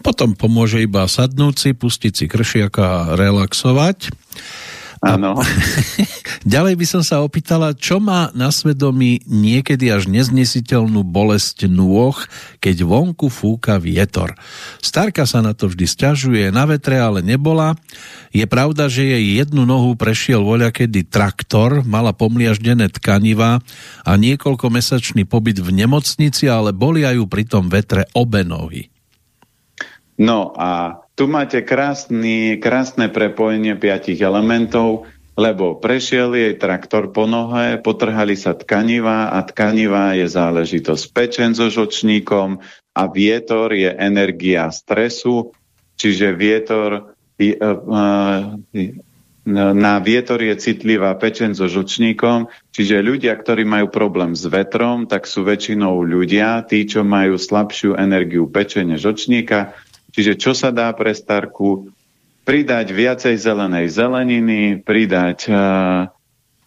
Potom pomôže iba sadnúť si, pustiť si kršiaka a relaxovať. Áno. (laughs) Ďalej by som sa opýtala, čo má na svedomí niekedy až neznesiteľnú bolesť nôh, keď vonku fúka vietor. Starka sa na to vždy stiažuje, na vetre ale nebola. Je pravda, že jej jednu nohu prešiel voľakedy traktor, mala pomliaždené tkaniva a niekoľkomesačný pobyt v nemocnici, ale bolia ju pri tom vetre obe nohy. No a tu máte krásny, krásne prepojenie piatich elementov, lebo prešiel jej traktor po nohe, potrhali sa tkaniva a tkaniva je záležitosť pečen so žočníkom a vietor je energia stresu, čiže vietor e, e, na vietor je citlivá pečen so žočníkom, čiže ľudia, ktorí majú problém s vetrom, tak sú väčšinou ľudia, tí, čo majú slabšiu energiu pečene žočníka, čiže čo sa dá pre starku pridať viacej zelenej zeleniny, pridať uh,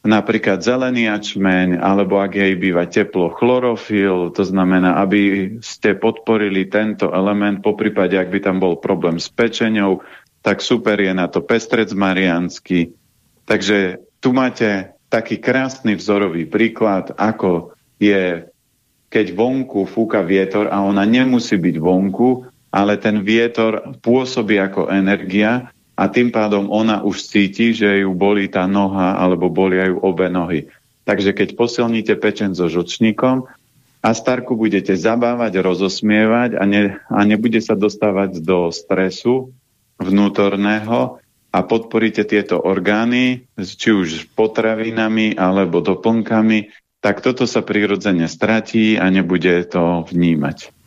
napríklad zelený ačmeň, alebo ak jej býva teplo, chlorofil, to znamená, aby ste podporili tento element, po prípade, ak by tam bol problém s pečenou, tak super je na to pestrec mariansky. Takže tu máte taký krásny vzorový príklad, ako je, keď vonku fúka vietor a ona nemusí byť vonku, ale ten vietor pôsobí ako energia a tým pádom ona už cíti, že ju bolí tá noha alebo bolia ju obe nohy. Takže keď posilníte pečen so žočníkom a starku budete zabávať, rozosmievať a, ne, a nebude sa dostávať do stresu vnútorného a podporíte tieto orgány, či už potravinami alebo doplnkami, tak toto sa prirodzene stratí a nebude to vnímať.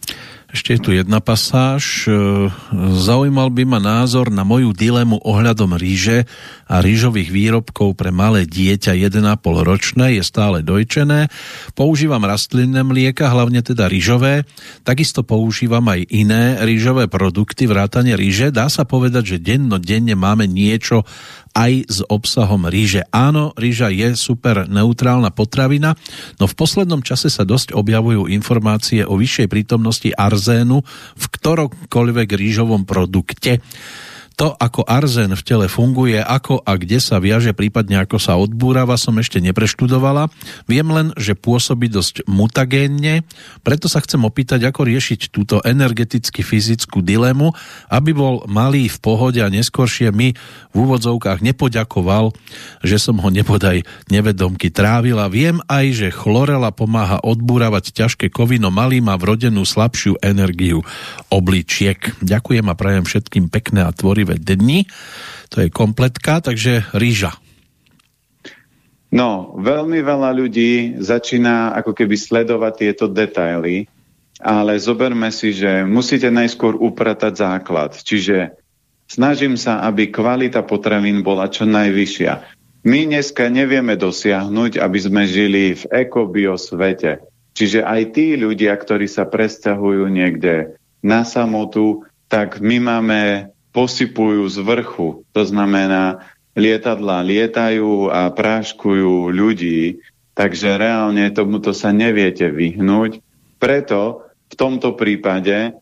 Ešte je tu jedna pasáž. E, zaujímal by ma názor na moju dilemu ohľadom ríže a rýžových výrobkov pre malé dieťa 1,5 ročné, je stále dojčené. Používam rastlinné mlieka, hlavne teda rýžové. Takisto používam aj iné rýžové produkty, vrátane ríže. Dá sa povedať, že denno denne máme niečo aj s obsahom ríže. Áno, ríža je super neutrálna potravina, no v poslednom čase sa dosť objavujú informácie o vyššej prítomnosti arzénu v ktoromkoľvek rýžovom produkte. To, ako arzén v tele funguje, ako a kde sa viaže, prípadne ako sa odbúrava, som ešte nepreštudovala. Viem len, že pôsobí dosť mutagénne, preto sa chcem opýtať, ako riešiť túto energeticky fyzickú dilemu, aby bol malý v pohode a neskôršie mi v úvodzovkách nepoďakoval, že som ho nepodaj nevedomky trávila. Viem aj, že chlorela pomáha odbúravať ťažké kovy, no malý má vrodenú slabšiu energiu obličiek. Ďakujem a prajem všetkým pekné a tvorivé jednotlivé dni. To je kompletka, takže rýža. No, veľmi veľa ľudí začína ako keby sledovať tieto detaily, ale zoberme si, že musíte najskôr upratať základ. Čiže snažím sa, aby kvalita potravín bola čo najvyššia. My dneska nevieme dosiahnuť, aby sme žili v ekobio svete. Čiže aj tí ľudia, ktorí sa presťahujú niekde na samotu, tak my máme posypujú z vrchu. To znamená, lietadla lietajú a práškujú ľudí, takže reálne tomuto sa neviete vyhnúť. Preto v tomto prípade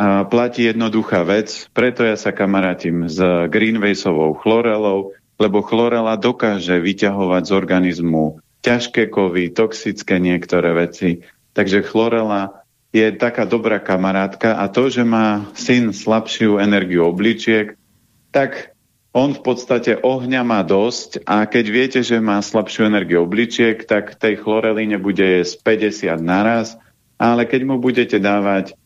a platí jednoduchá vec, preto ja sa kamarátim s Greenwaysovou chlorelou, lebo chlorela dokáže vyťahovať z organizmu ťažké kovy, toxické niektoré veci. Takže chlorela je taká dobrá kamarátka a to, že má syn slabšiu energiu obličiek, tak on v podstate ohňa má dosť a keď viete, že má slabšiu energiu obličiek, tak tej chloreline bude jesť 50 naraz, ale keď mu budete dávať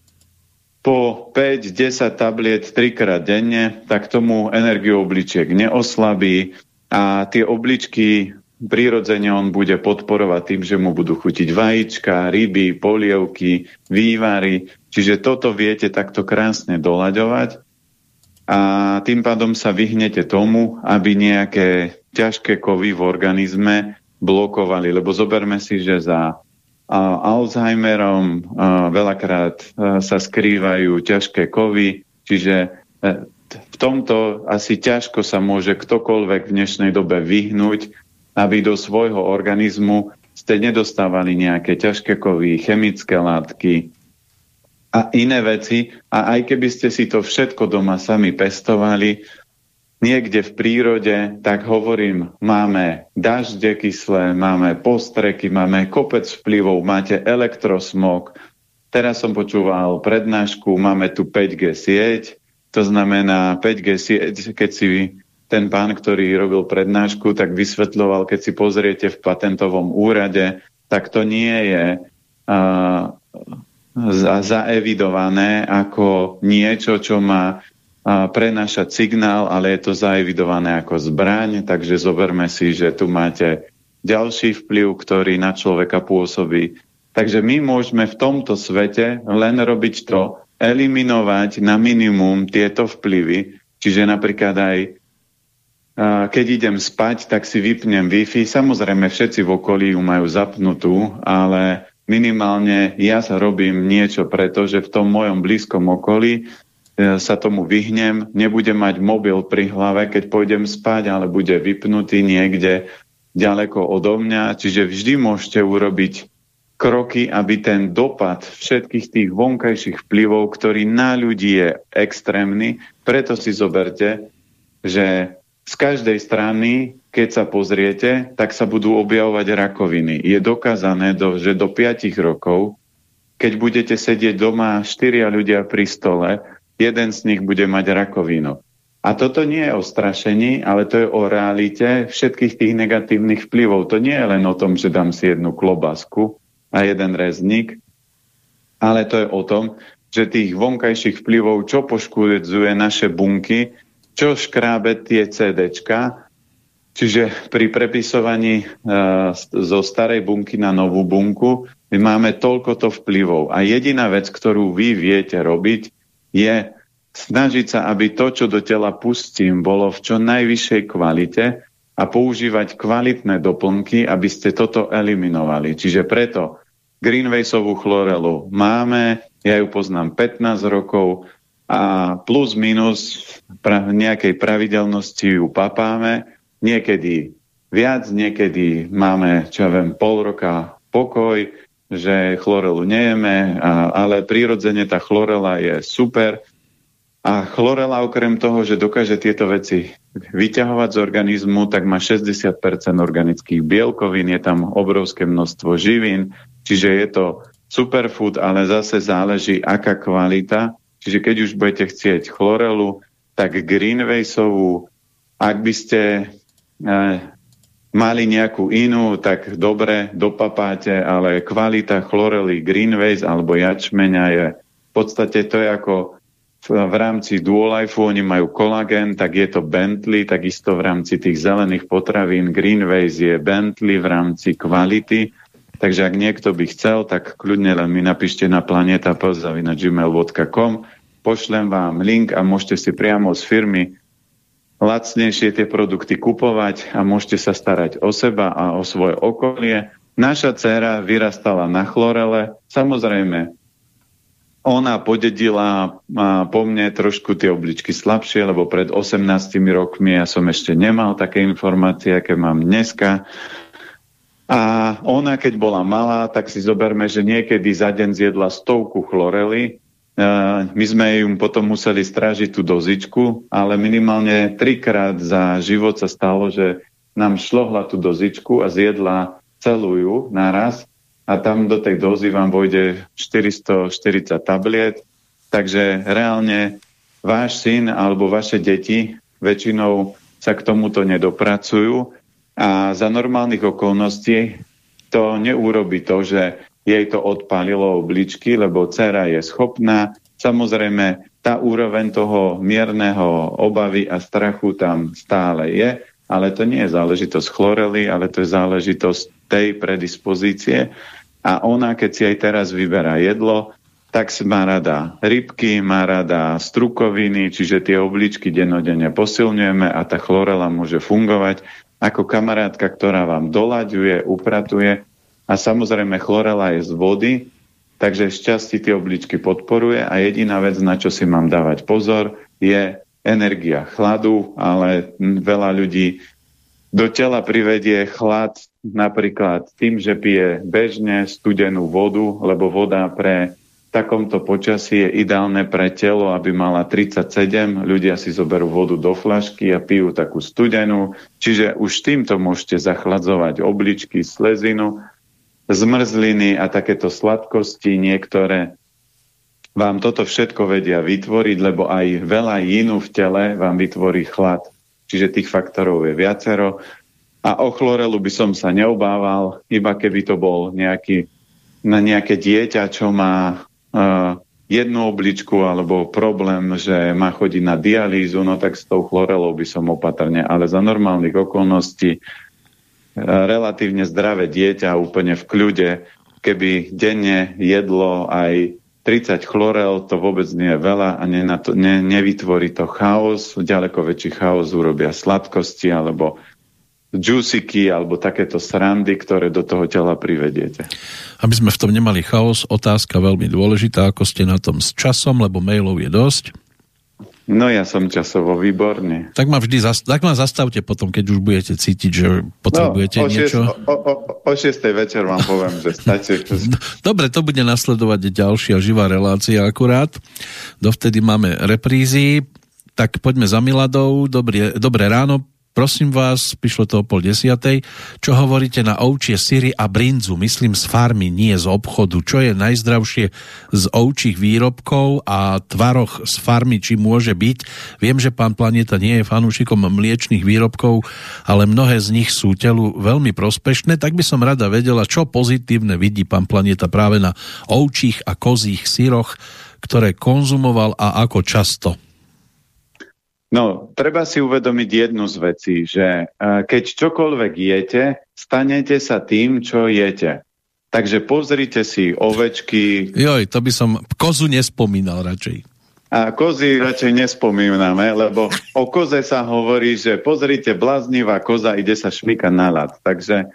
po 5-10 tabliet 3 krát denne, tak tomu energiu obličiek neoslabí a tie obličky prirodzene on bude podporovať tým, že mu budú chutiť vajíčka, ryby, polievky, vývary. Čiže toto viete takto krásne doľaďovať a tým pádom sa vyhnete tomu, aby nejaké ťažké kovy v organizme blokovali. Lebo zoberme si, že za Alzheimerom veľakrát sa skrývajú ťažké kovy, čiže e, v tomto asi ťažko sa môže ktokoľvek v dnešnej dobe vyhnúť aby do svojho organizmu ste nedostávali nejaké ťažké kovy, chemické látky a iné veci. A aj keby ste si to všetko doma sami pestovali, niekde v prírode, tak hovorím, máme dažde kyslé, máme postreky, máme kopec vplyvov, máte elektrosmog. Teraz som počúval prednášku, máme tu 5G sieť, to znamená 5G sieť, keď si ten pán, ktorý robil prednášku, tak vysvetľoval, keď si pozriete v patentovom úrade, tak to nie je uh, zaevidované ako niečo, čo má prenášať signál, ale je to zaevidované ako zbraň, takže zoberme si, že tu máte ďalší vplyv, ktorý na človeka pôsobí. Takže my môžeme v tomto svete len robiť to, eliminovať na minimum tieto vplyvy, čiže napríklad aj keď idem spať, tak si vypnem Wi-Fi. Samozrejme, všetci v okolí ju majú zapnutú, ale minimálne ja sa robím niečo preto, že v tom mojom blízkom okolí E, sa tomu vyhnem, nebudem mať mobil pri hlave, keď pôjdem spať, ale bude vypnutý niekde ďaleko odo mňa. Čiže vždy môžete urobiť kroky, aby ten dopad všetkých tých vonkajších vplyvov, ktorý na ľudí je extrémny, preto si zoberte, že z každej strany, keď sa pozriete, tak sa budú objavovať rakoviny. Je dokázané, do, že do 5 rokov, keď budete sedieť doma štyria ľudia pri stole, jeden z nich bude mať rakovinu. A toto nie je o strašení, ale to je o realite všetkých tých negatívnych vplyvov. To nie je len o tom, že dám si jednu klobasku a jeden rezník, ale to je o tom, že tých vonkajších vplyvov, čo poškúdzuje naše bunky, čo škrábe tie CDčka, čiže pri prepisovaní uh, zo starej bunky na novú bunku my máme toľkoto vplyvov. A jediná vec, ktorú vy viete robiť, je snažiť sa, aby to, čo do tela pustím, bolo v čo najvyššej kvalite a používať kvalitné doplnky, aby ste toto eliminovali. Čiže preto Greenwaysovú chlorelu máme, ja ju poznám 15 rokov a plus minus pra, nejakej pravidelnosti ju papáme. Niekedy viac, niekedy máme, čo viem, pol roka pokoj, že chlorelu nejeme, a, ale prirodzene tá chlorela je super. A chlorela okrem toho, že dokáže tieto veci vyťahovať z organizmu, tak má 60% organických bielkovín, je tam obrovské množstvo živín, čiže je to superfood, ale zase záleží, aká kvalita. Čiže keď už budete chcieť chlorelu, tak Greenwaysovú, ak by ste e, mali nejakú inú, tak dobre, dopapáte, ale kvalita chlorely Greenways alebo jačmeňa je v podstate to je ako v, v rámci Duolife, oni majú kolagén, tak je to Bentley, takisto v rámci tých zelených potravín Greenways je Bentley v rámci kvality. Takže ak niekto by chcel, tak kľudne len mi napíšte na planeta.gmail.com pošlem vám link a môžete si priamo z firmy lacnejšie tie produkty kupovať a môžete sa starať o seba a o svoje okolie. Naša dcéra vyrastala na chlorele. Samozrejme, ona podedila po mne trošku tie obličky slabšie, lebo pred 18 rokmi ja som ešte nemal také informácie, aké mám dneska. A ona, keď bola malá, tak si zoberme, že niekedy za deň zjedla stovku chlorely. My sme ju potom museli strážiť tú dozičku, ale minimálne trikrát za život sa stalo, že nám šlohla tú dozičku a zjedla celú ju naraz. A tam do tej dozy vám vojde 440 tabliet. Takže reálne váš syn alebo vaše deti väčšinou sa k tomuto nedopracujú a za normálnych okolností to neurobi to, že jej to odpálilo obličky, lebo dcera je schopná. Samozrejme, tá úroveň toho mierneho obavy a strachu tam stále je, ale to nie je záležitosť chlorely, ale to je záležitosť tej predispozície. A ona, keď si aj teraz vyberá jedlo, tak má rada rybky, má rada strukoviny, čiže tie obličky dennodenne posilňujeme a tá chlorela môže fungovať ako kamarátka, ktorá vám doľaďuje, upratuje a samozrejme chlorela je z vody, takže šťastí tie obličky podporuje a jediná vec, na čo si mám dávať pozor, je energia chladu, ale veľa ľudí do tela privedie chlad napríklad tým, že pije bežne studenú vodu, lebo voda pre takomto počasí je ideálne pre telo, aby mala 37. Ľudia si zoberú vodu do flašky a pijú takú studenú. Čiže už týmto môžete zachladzovať obličky, slezinu, zmrzliny a takéto sladkosti niektoré vám toto všetko vedia vytvoriť, lebo aj veľa inú v tele vám vytvorí chlad. Čiže tých faktorov je viacero. A o chlorelu by som sa neobával, iba keby to bol nejaký, na nejaké dieťa, čo má jednu obličku alebo problém, že má chodiť na dialýzu, no tak s tou chlorelou by som opatrne. Ale za normálnych okolností uh, relatívne zdravé dieťa úplne v kľude, keby denne jedlo aj 30 chlorel to vôbec nie je veľa a ne, ne, nevytvorí to chaos. Ďaleko väčší chaos urobia sladkosti alebo džusiky alebo takéto srandy, ktoré do toho tela privediete. Aby sme v tom nemali chaos, otázka veľmi dôležitá, ako ste na tom s časom, lebo mailov je dosť. No ja som časovo výborný. Tak ma vždy zast- tak ma zastavte potom, keď už budete cítiť, že potrebujete no, o niečo. o, o, o 6. večer vám poviem, že stačí. (laughs) Dobre, to bude nasledovať ďalšia živá relácia akurát. Dovtedy máme reprízy. Tak poďme za Miladou. Dobré, dobré ráno, Prosím vás, prišlo to o pol desiatej, čo hovoríte na ovčie syry a brinzu, myslím z farmy, nie z obchodu. Čo je najzdravšie z ovčích výrobkov a tvaroch z farmy, či môže byť? Viem, že pán Planeta nie je fanúšikom mliečných výrobkov, ale mnohé z nich sú telu veľmi prospešné, tak by som rada vedela, čo pozitívne vidí pán Planeta práve na ovčích a kozích syroch, ktoré konzumoval a ako často. No, treba si uvedomiť jednu z vecí, že keď čokoľvek jete, stanete sa tým, čo jete. Takže pozrite si ovečky. Joj, to by som kozu nespomínal radšej. A kozy radšej nespomíname, lebo o koze sa hovorí, že pozrite, bláznivá koza ide sa šmykať na ľad. Takže,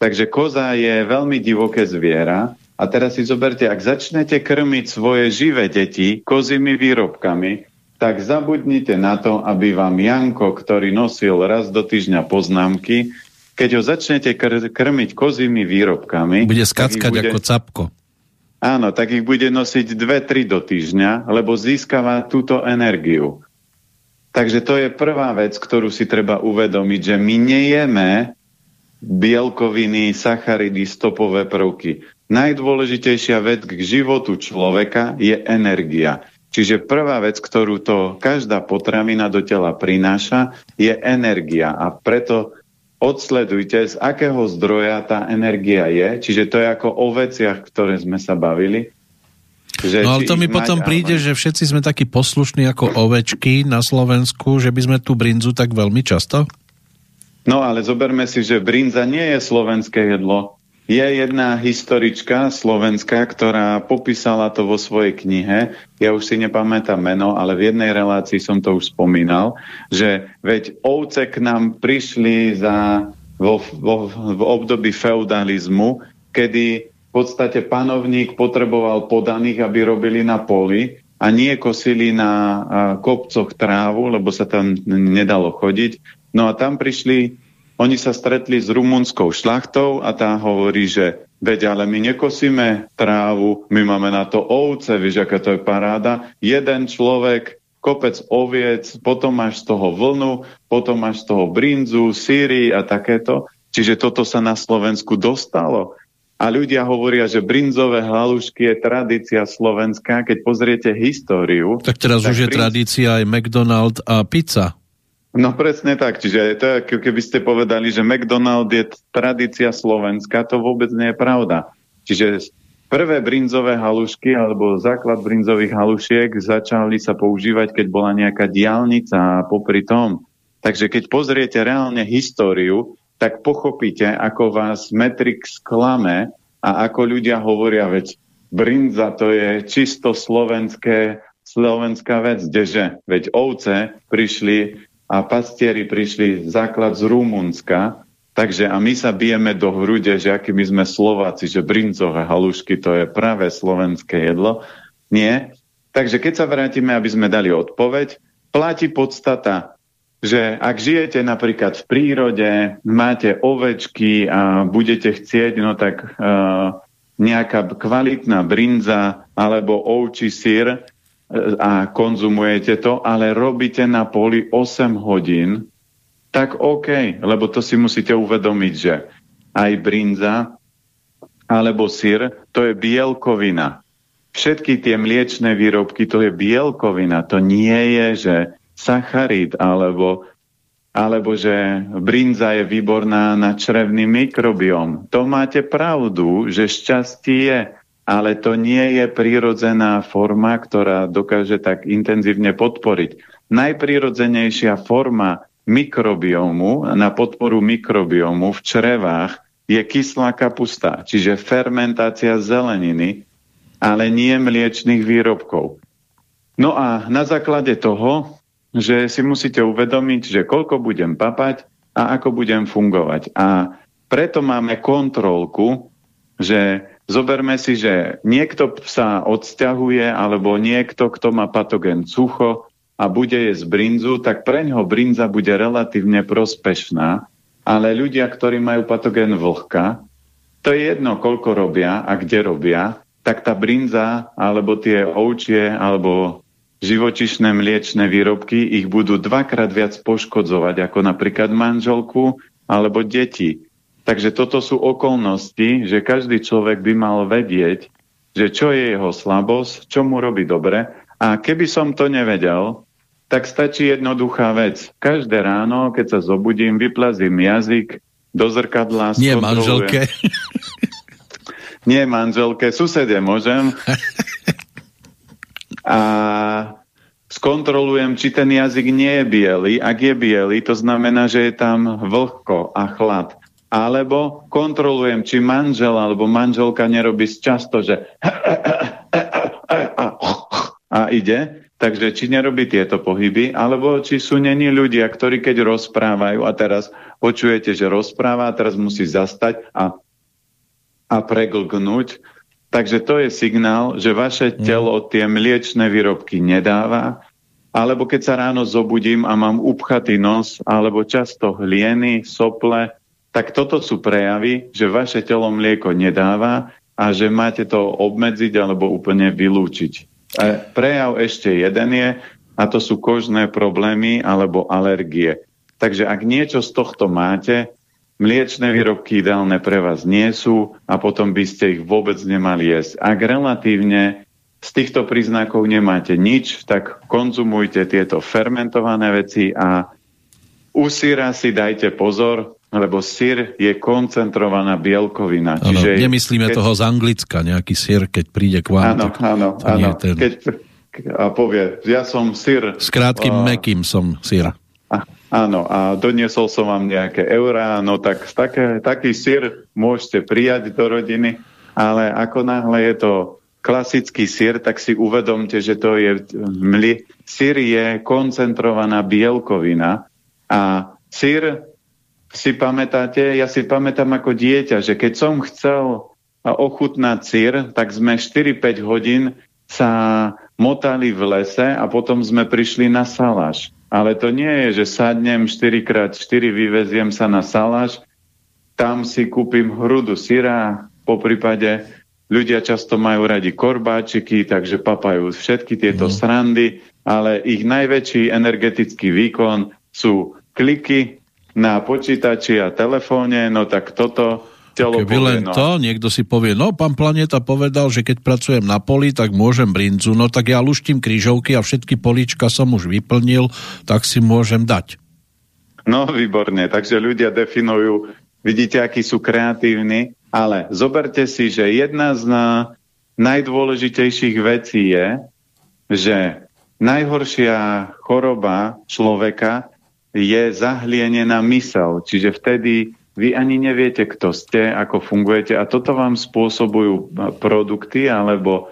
takže koza je veľmi divoké zviera. A teraz si zoberte, ak začnete krmiť svoje živé deti kozými výrobkami, tak zabudnite na to, aby vám Janko, ktorý nosil raz do týždňa poznámky, keď ho začnete kr- krmiť kozými výrobkami... Bude skackať bude... ako capko. Áno, tak ich bude nosiť dve, tri do týždňa, lebo získava túto energiu. Takže to je prvá vec, ktorú si treba uvedomiť, že my nejeme bielkoviny, sacharidy, stopové prvky. Najdôležitejšia vec k životu človeka je energia. Čiže prvá vec, ktorú to každá potravina do tela prináša, je energia. A preto odsledujte, z akého zdroja tá energia je. Čiže to je ako o veciach, ktoré sme sa bavili. Že no ale to mi potom príde, že všetci sme takí poslušní ako ovečky na Slovensku, že by sme tú brinzu tak veľmi často? No ale zoberme si, že brinza nie je slovenské jedlo. Je jedna historička slovenská, ktorá popísala to vo svojej knihe. Ja už si nepamätám meno, ale v jednej relácii som to už spomínal, že veď ovce k nám prišli za, vo, vo, v období feudalizmu, kedy v podstate panovník potreboval podaných, aby robili na poli a nie kosili na kopcoch trávu, lebo sa tam nedalo chodiť. No a tam prišli oni sa stretli s rumunskou šlachtou a tá hovorí, že veď ale my nekosíme trávu, my máme na to ovce, vieš, aká to je paráda. Jeden človek, kopec oviec, potom máš z toho vlnu, potom máš z toho brinzu, síry a takéto. Čiže toto sa na Slovensku dostalo. A ľudia hovoria, že brinzové halušky je tradícia slovenská. Keď pozriete históriu... Tak teraz tak už je brinz... tradícia aj McDonald a pizza. No presne tak, čiže to keby ste povedali, že McDonald je tradícia Slovenska, to vôbec nie je pravda. Čiže prvé brinzové halušky alebo základ brinzových halušiek začali sa používať, keď bola nejaká diálnica a popri tom. Takže keď pozriete reálne históriu, tak pochopíte, ako vás metrik sklame a ako ľudia hovoria, veď brinza to je čisto slovenské, slovenská vec, kdeže, veď ovce prišli a pastieri prišli základ z Rumunska, takže a my sa bijeme do hrude, že aký my sme Slováci, že brinzové halušky to je práve slovenské jedlo. Nie. Takže keď sa vrátime, aby sme dali odpoveď, platí podstata, že ak žijete napríklad v prírode, máte ovečky a budete chcieť, no tak uh, nejaká kvalitná brinza alebo ovčí sír a konzumujete to, ale robíte na poli 8 hodín, tak OK, lebo to si musíte uvedomiť, že aj brinza alebo sír, to je bielkovina. Všetky tie mliečne výrobky, to je bielkovina. To nie je, že sacharid alebo alebo že brinza je výborná na črevný mikrobiom. To máte pravdu, že šťastie je, ale to nie je prírodzená forma, ktorá dokáže tak intenzívne podporiť. Najprirodzenejšia forma mikrobiomu, na podporu mikrobiomu v črevách je kyslá kapusta, čiže fermentácia zeleniny, ale nie mliečných výrobkov. No a na základe toho že si musíte uvedomiť, že koľko budem papať a ako budem fungovať. A preto máme kontrolku, že zoberme si, že niekto sa odsťahuje alebo niekto, kto má patogen sucho a bude jesť brinzu, tak pre ňoho brinza bude relatívne prospešná, ale ľudia, ktorí majú patogen vlhka, to je jedno, koľko robia a kde robia, tak tá brinza alebo tie ovčie alebo živočišné mliečne výrobky ich budú dvakrát viac poškodzovať ako napríklad manželku alebo deti. Takže toto sú okolnosti, že každý človek by mal vedieť, že čo je jeho slabosť, čo mu robí dobre. A keby som to nevedel, tak stačí jednoduchá vec. Každé ráno, keď sa zobudím, vyplazím jazyk do zrkadla. Nie manželke. (laughs) Nie manželke, susede môžem. (laughs) a skontrolujem, či ten jazyk nie je biely. Ak je biely, to znamená, že je tam vlhko a chlad. Alebo kontrolujem, či manžel alebo manželka nerobí často, že a ide. Takže či nerobí tieto pohyby, alebo či sú není ľudia, ktorí keď rozprávajú a teraz počujete, že rozpráva a teraz musí zastať a, a preglgnúť, Takže to je signál, že vaše mm. telo tie mliečne výrobky nedáva, alebo keď sa ráno zobudím a mám upchatý nos, alebo často hlieny, sople, tak toto sú prejavy, že vaše telo mlieko nedáva a že máte to obmedziť alebo úplne vylúčiť. A prejav ešte jeden je, a to sú kožné problémy alebo alergie. Takže ak niečo z tohto máte, Mliečne výrobky ideálne pre vás nie sú a potom by ste ich vôbec nemali jesť. Ak relatívne z týchto príznakov nemáte nič, tak konzumujte tieto fermentované veci a u syra si dajte pozor, lebo syr je koncentrovaná bielkovina. Ano, čiže nemyslíme keď... toho z Anglicka, nejaký syr, keď príde k vám. Áno, áno, áno. Ten... Keď, a povie, ja som syr. S krátkým, uh, mekým som syra. Áno, a doniesol som vám nejaké eurá, no tak také, taký sír môžete prijať do rodiny, ale ako náhle je to klasický sír, tak si uvedomte, že to je mli... sír je koncentrovaná bielkovina a sír si pamätáte, ja si pamätám ako dieťa, že keď som chcel ochutnať sír, tak sme 4-5 hodín sa motali v lese a potom sme prišli na saláš. Ale to nie je, že sadnem 4x4, vyveziem sa na saláš, tam si kúpim hrudu syra, po prípade ľudia často majú radi korbáčiky, takže papajú všetky tieto mm. srandy, ale ich najväčší energetický výkon sú kliky na počítači a telefóne, no tak toto telo Keby len no. to, niekto si povie, no pán Planeta povedal, že keď pracujem na poli, tak môžem brincu, no tak ja luštím krížovky a všetky políčka som už vyplnil, tak si môžem dať. No výborne, takže ľudia definujú, vidíte, akí sú kreatívni, ale zoberte si, že jedna z najdôležitejších vecí je, že najhoršia choroba človeka je zahlienená mysel, čiže vtedy vy ani neviete, kto ste, ako fungujete a toto vám spôsobujú produkty alebo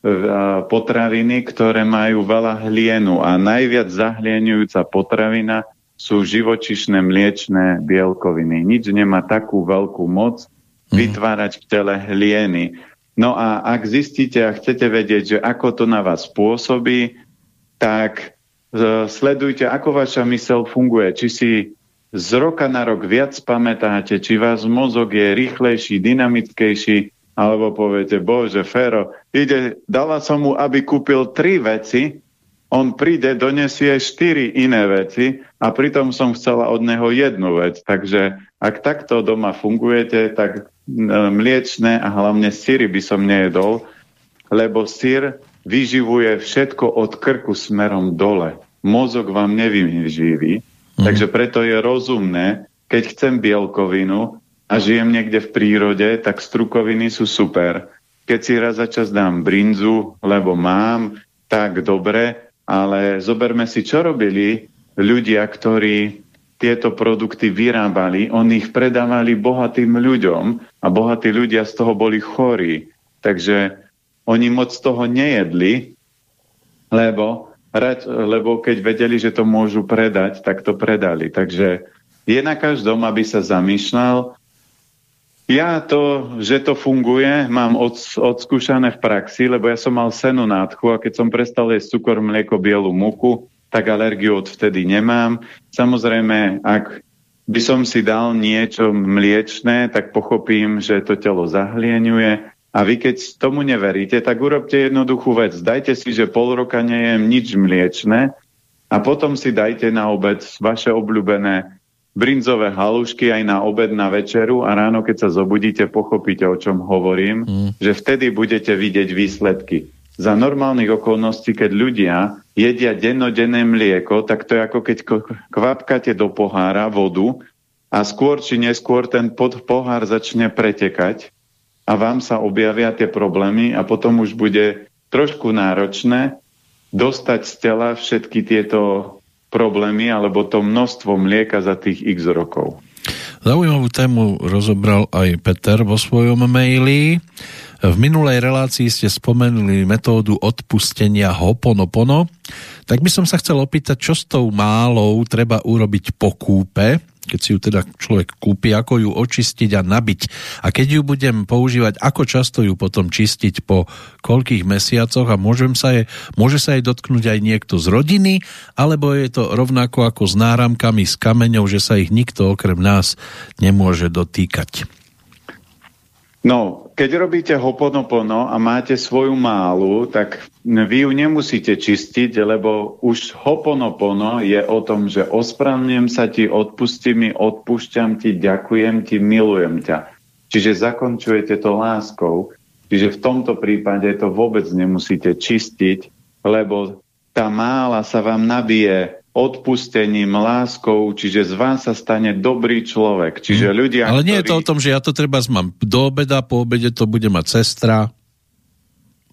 e, potraviny, ktoré majú veľa hlienu a najviac zahlienujúca potravina sú živočišné mliečné bielkoviny. Nič nemá takú veľkú moc mhm. vytvárať v tele hlieny. No a ak zistíte a chcete vedieť, že ako to na vás pôsobí, tak e, sledujte, ako vaša mysel funguje. Či si z roka na rok viac pamätáte, či vás mozog je rýchlejší, dynamickejší, alebo poviete, bože, Fero, ide, dala som mu, aby kúpil tri veci, on príde, donesie štyri iné veci a pritom som chcela od neho jednu vec. Takže ak takto doma fungujete, tak mliečne a hlavne syry by som nejedol, lebo syr vyživuje všetko od krku smerom dole. Mozog vám nevyživí, mm. takže preto je rozumné, keď chcem bielkovinu, a žijem niekde v prírode, tak strukoviny sú super. Keď si raz za čas dám brinzu, lebo mám, tak dobre, ale zoberme si, čo robili ľudia, ktorí tieto produkty vyrábali, oni ich predávali bohatým ľuďom a bohatí ľudia z toho boli chorí. Takže oni moc toho nejedli, lebo, lebo keď vedeli, že to môžu predať, tak to predali. Takže je na každom, aby sa zamýšľal, ja to, že to funguje, mám od, odskúšané v praxi, lebo ja som mal senu nádchu a keď som prestal jesť cukor, mlieko, bielu muku, tak alergiu odvtedy nemám. Samozrejme, ak by som si dal niečo mliečné, tak pochopím, že to telo zahlieňuje. A vy keď tomu neveríte, tak urobte jednoduchú vec. Dajte si, že pol roka nejem nič mliečné a potom si dajte na obed vaše obľúbené brinzové halušky aj na obed, na večeru a ráno, keď sa zobudíte, pochopíte, o čom hovorím, mm. že vtedy budete vidieť výsledky. Za normálnych okolností, keď ľudia jedia dennodenné mlieko, tak to je ako keď kvapkáte do pohára vodu a skôr či neskôr ten pod pohár začne pretekať a vám sa objavia tie problémy a potom už bude trošku náročné dostať z tela všetky tieto problémy alebo to množstvo mlieka za tých x rokov. Zaujímavú tému rozobral aj Peter vo svojom maili. V minulej relácii ste spomenuli metódu odpustenia Hoponopono. Tak by som sa chcel opýtať, čo s tou málou treba urobiť po kúpe, keď si ju teda človek kúpi, ako ju očistiť a nabiť. A keď ju budem používať, ako často ju potom čistiť po koľkých mesiacoch a môžem sa je, môže sa jej dotknúť aj niekto z rodiny, alebo je to rovnako ako s náramkami, s kameňou, že sa ich nikto okrem nás nemôže dotýkať. No, keď robíte hoponopono a máte svoju málu, tak vy ju nemusíte čistiť, lebo už hoponopono je o tom, že ospravňujem sa ti, odpustím mi, odpúšťam ti, ďakujem ti, milujem ťa. Čiže zakončujete to láskou. Čiže v tomto prípade to vôbec nemusíte čistiť, lebo tá mála sa vám nabije odpustením, láskou, čiže z vás sa stane dobrý človek. Čiže mhm. ľudia, Ale nie ktorí... je to o tom, že ja to treba mám do obeda, po obede to bude mať sestra.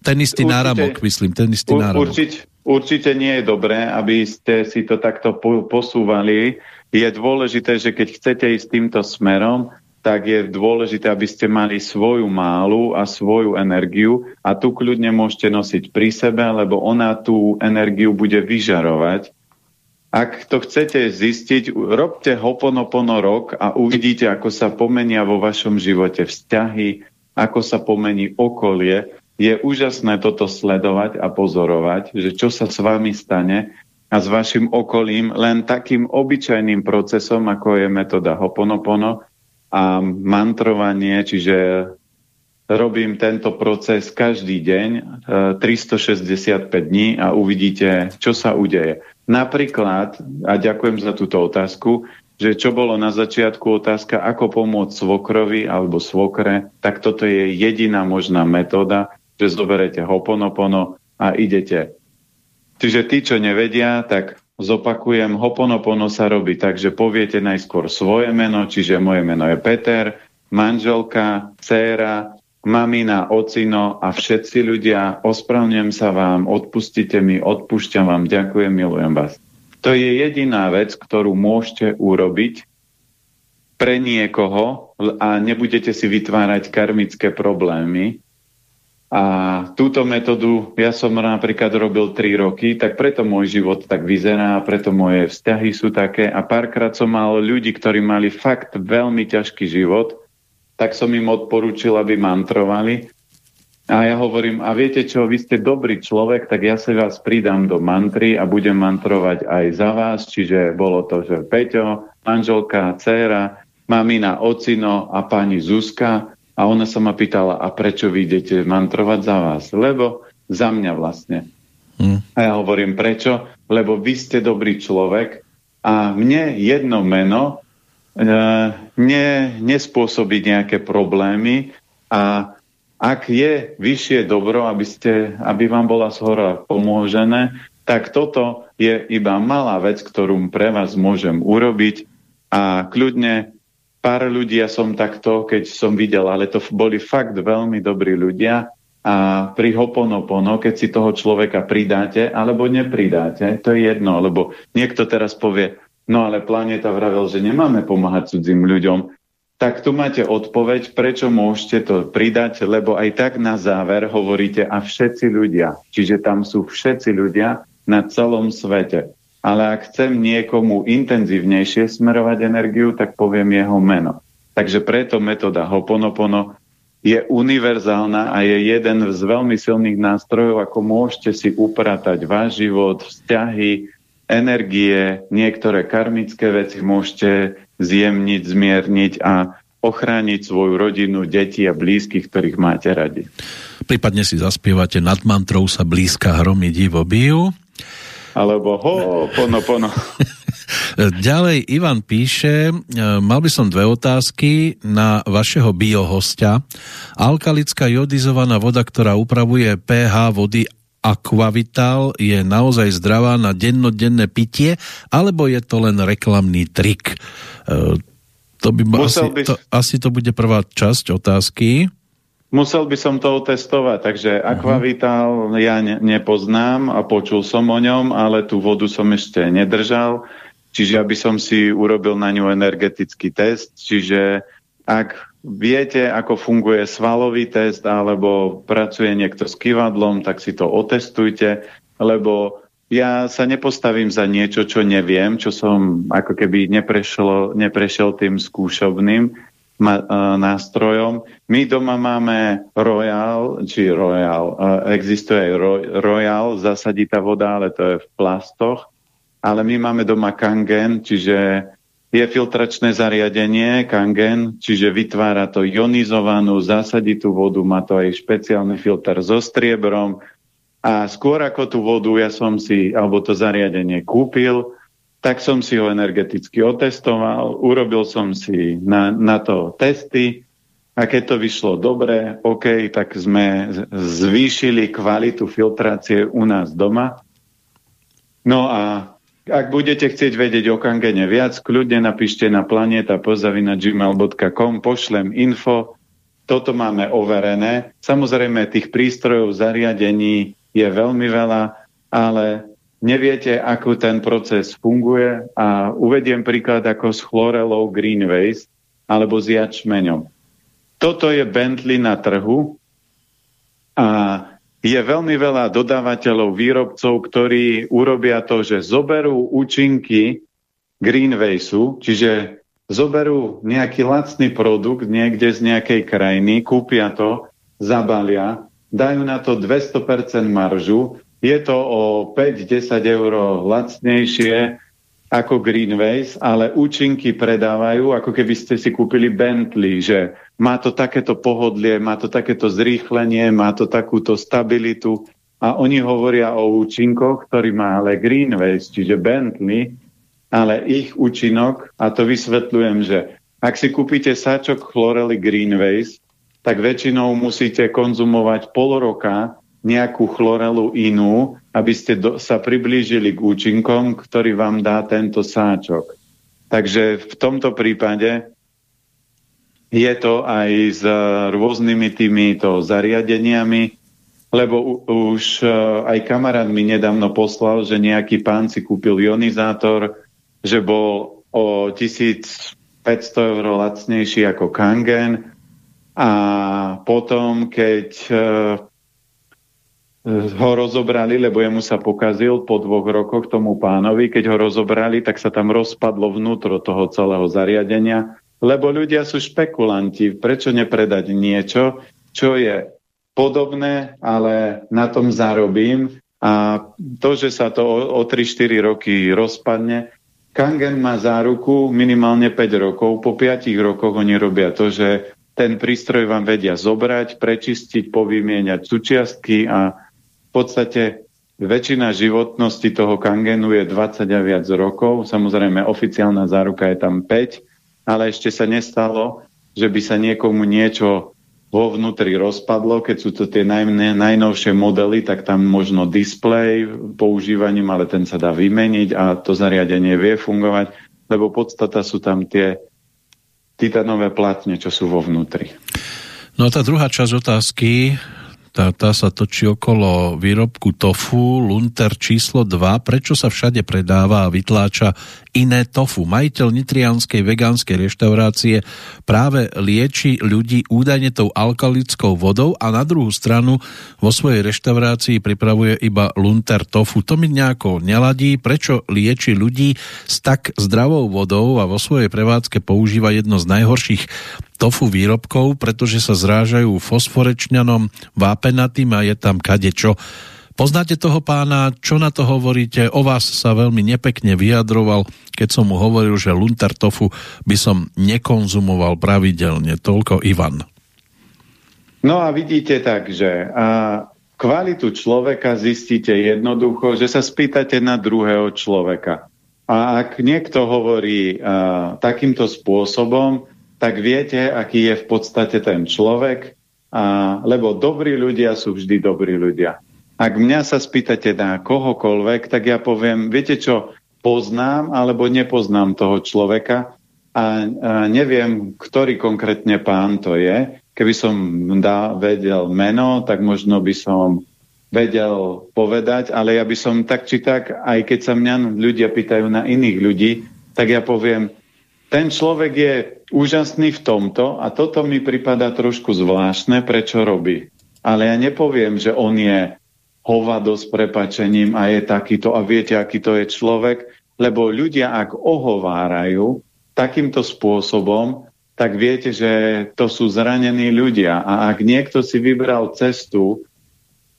Ten istý určite, náramok, myslím, ten istý náramok. Určite, určite nie je dobré, aby ste si to takto posúvali. Je dôležité, že keď chcete ísť týmto smerom, tak je dôležité, aby ste mali svoju málu a svoju energiu a tu kľudne môžete nosiť pri sebe, lebo ona tú energiu bude vyžarovať ak to chcete zistiť, robte Hoponopono rok a uvidíte, ako sa pomenia vo vašom živote vzťahy, ako sa pomení okolie. Je úžasné toto sledovať a pozorovať, že čo sa s vami stane a s vašim okolím len takým obyčajným procesom, ako je metóda Hoponopono a mantrovanie, čiže robím tento proces každý deň, 365 e, dní a uvidíte, čo sa udeje. Napríklad, a ďakujem za túto otázku, že čo bolo na začiatku otázka, ako pomôcť svokrovi alebo svokre, tak toto je jediná možná metóda, že zoberete hoponopono a idete. Čiže tí, čo nevedia, tak zopakujem, hoponopono sa robí tak, že poviete najskôr svoje meno, čiže moje meno je Peter, manželka, dcéra, mamina, ocino a všetci ľudia, ospravňujem sa vám, odpustite mi, odpúšťam vám, ďakujem, milujem vás. To je jediná vec, ktorú môžete urobiť pre niekoho a nebudete si vytvárať karmické problémy. A túto metódu ja som napríklad robil 3 roky, tak preto môj život tak vyzerá, preto moje vzťahy sú také a párkrát som mal ľudí, ktorí mali fakt veľmi ťažký život tak som im odporúčil, aby mantrovali. A ja hovorím, a viete čo, vy ste dobrý človek, tak ja sa vás pridám do mantry a budem mantrovať aj za vás. Čiže bolo to, že Peťo, manželka, dcéra, mamina, ocino a pani Zuzka. A ona sa ma pýtala, a prečo vy idete mantrovať za vás? Lebo za mňa vlastne. Hmm. A ja hovorím, prečo? Lebo vy ste dobrý človek a mne jedno meno ne, nespôsobí nejaké problémy a ak je vyššie dobro, aby, ste, aby vám bola zhora pomôžené, tak toto je iba malá vec, ktorú pre vás môžem urobiť. A kľudne pár ľudí ja som takto, keď som videl, ale to boli fakt veľmi dobrí ľudia a pri Hoponopono, keď si toho človeka pridáte alebo nepridáte, to je jedno, lebo niekto teraz povie, no ale planéta vravel, že nemáme pomáhať cudzím ľuďom, tak tu máte odpoveď, prečo môžete to pridať, lebo aj tak na záver hovoríte a všetci ľudia. Čiže tam sú všetci ľudia na celom svete. Ale ak chcem niekomu intenzívnejšie smerovať energiu, tak poviem jeho meno. Takže preto metóda Hoponopono je univerzálna a je jeden z veľmi silných nástrojov, ako môžete si upratať váš život, vzťahy, energie, niektoré karmické veci môžete zjemniť, zmierniť a ochrániť svoju rodinu, deti a blízkych, ktorých máte radi. Prípadne si zaspievate nad mantrou sa blízka hromy divo bijú. Alebo ho, pono, pono. (laughs) Ďalej Ivan píše, e, mal by som dve otázky na vašeho biohostia. Alkalická jodizovaná voda, ktorá upravuje pH vody Aquavital je naozaj zdravá na dennodenné pitie, alebo je to len reklamný trik? E, to by asi, by... To, asi to bude prvá časť otázky. Musel by som to otestovať, takže uh-huh. Aquavital ja ne, nepoznám a počul som o ňom, ale tú vodu som ešte nedržal, čiže aby som si urobil na ňu energetický test, čiže ak viete, ako funguje svalový test alebo pracuje niekto s kývadlom, tak si to otestujte, lebo ja sa nepostavím za niečo, čo neviem, čo som ako keby neprešiel, neprešiel tým skúšobným ma, uh, nástrojom. My doma máme Royal, či Royal, uh, existuje aj Royal, zasaditá voda, ale to je v plastoch, ale my máme doma Kangen, čiže je filtračné zariadenie Kangen, čiže vytvára to ionizovanú, zásaditú vodu, má to aj špeciálny filter so striebrom a skôr ako tú vodu ja som si, alebo to zariadenie kúpil, tak som si ho energeticky otestoval, urobil som si na, na to testy a keď to vyšlo dobre, OK, tak sme zvýšili kvalitu filtrácie u nás doma. No a ak budete chcieť vedieť o Kangene viac, kľudne napíšte na planeta.gmail.com, pošlem info, toto máme overené. Samozrejme, tých prístrojov, zariadení je veľmi veľa, ale neviete, ako ten proces funguje a uvediem príklad ako s chlorelou Green Waste alebo s jačmeňom. Toto je Bentley na trhu a je veľmi veľa dodávateľov, výrobcov, ktorí urobia to, že zoberú účinky Greenwaysu, čiže zoberú nejaký lacný produkt niekde z nejakej krajiny, kúpia to, zabalia, dajú na to 200% maržu, je to o 5-10 eur lacnejšie ako Greenways, ale účinky predávajú, ako keby ste si kúpili Bentley, že má to takéto pohodlie, má to takéto zrýchlenie, má to takúto stabilitu. A oni hovoria o účinkoch, ktorý má ale Greenways, čiže Bentley, ale ich účinok, a to vysvetľujem, že ak si kúpite sáčok chlorely Greenways, tak väčšinou musíte konzumovať pol roka nejakú chlorelu inú, aby ste do, sa priblížili k účinkom, ktorý vám dá tento sáčok. Takže v tomto prípade je to aj s rôznymi týmito zariadeniami, lebo už e, aj kamarát mi nedávno poslal, že nejaký pán si kúpil ionizátor, že bol o 1500 eur lacnejší ako Kangen a potom, keď e, ho rozobrali, lebo jemu sa pokazil po dvoch rokoch tomu pánovi. Keď ho rozobrali, tak sa tam rozpadlo vnútro toho celého zariadenia, lebo ľudia sú špekulanti. Prečo nepredať niečo, čo je podobné, ale na tom zarobím a to, že sa to o, o 3-4 roky rozpadne, Kangen má záruku minimálne 5 rokov. Po 5 rokoch oni robia to, že ten prístroj vám vedia zobrať, prečistiť, povymieňať súčiastky a v podstate väčšina životnosti toho kangenu je 20 a viac rokov. Samozrejme, oficiálna záruka je tam 5, ale ešte sa nestalo, že by sa niekomu niečo vo vnútri rozpadlo, keď sú to tie naj, najnovšie modely, tak tam možno displej používaním, ale ten sa dá vymeniť a to zariadenie vie fungovať, lebo podstata sú tam tie titanové platne, čo sú vo vnútri. No a tá druhá časť otázky tá, tá sa točí okolo výrobku tofu, lunter číslo 2. Prečo sa všade predáva a vytláča iné tofu? Majiteľ nitrianskej vegánskej reštaurácie práve lieči ľudí údajne tou alkalickou vodou a na druhú stranu vo svojej reštaurácii pripravuje iba lunter tofu. To mi nejako neladí. Prečo lieči ľudí s tak zdravou vodou a vo svojej prevádzke používa jedno z najhorších tofu výrobkov, pretože sa zrážajú fosforečňanom, vápenatým a je tam kadečo. Poznáte toho pána, čo na to hovoríte? O vás sa veľmi nepekne vyjadroval, keď som mu hovoril, že lunter tofu by som nekonzumoval pravidelne. Toľko Ivan. No a vidíte tak, že a kvalitu človeka zistíte jednoducho, že sa spýtate na druhého človeka. A ak niekto hovorí a, takýmto spôsobom, tak viete, aký je v podstate ten človek, a, lebo dobrí ľudia sú vždy dobrí ľudia. Ak mňa sa spýtate na kohokoľvek, tak ja poviem, viete čo, poznám alebo nepoznám toho človeka a, a neviem, ktorý konkrétne pán to je. Keby som dá, vedel meno, tak možno by som vedel povedať, ale ja by som tak či tak, aj keď sa mňa ľudia pýtajú na iných ľudí, tak ja poviem, ten človek je úžasný v tomto a toto mi pripada trošku zvláštne, prečo robí. Ale ja nepoviem, že on je hovado s prepačením a je takýto a viete, aký to je človek, lebo ľudia, ak ohovárajú takýmto spôsobom, tak viete, že to sú zranení ľudia. A ak niekto si vybral cestu,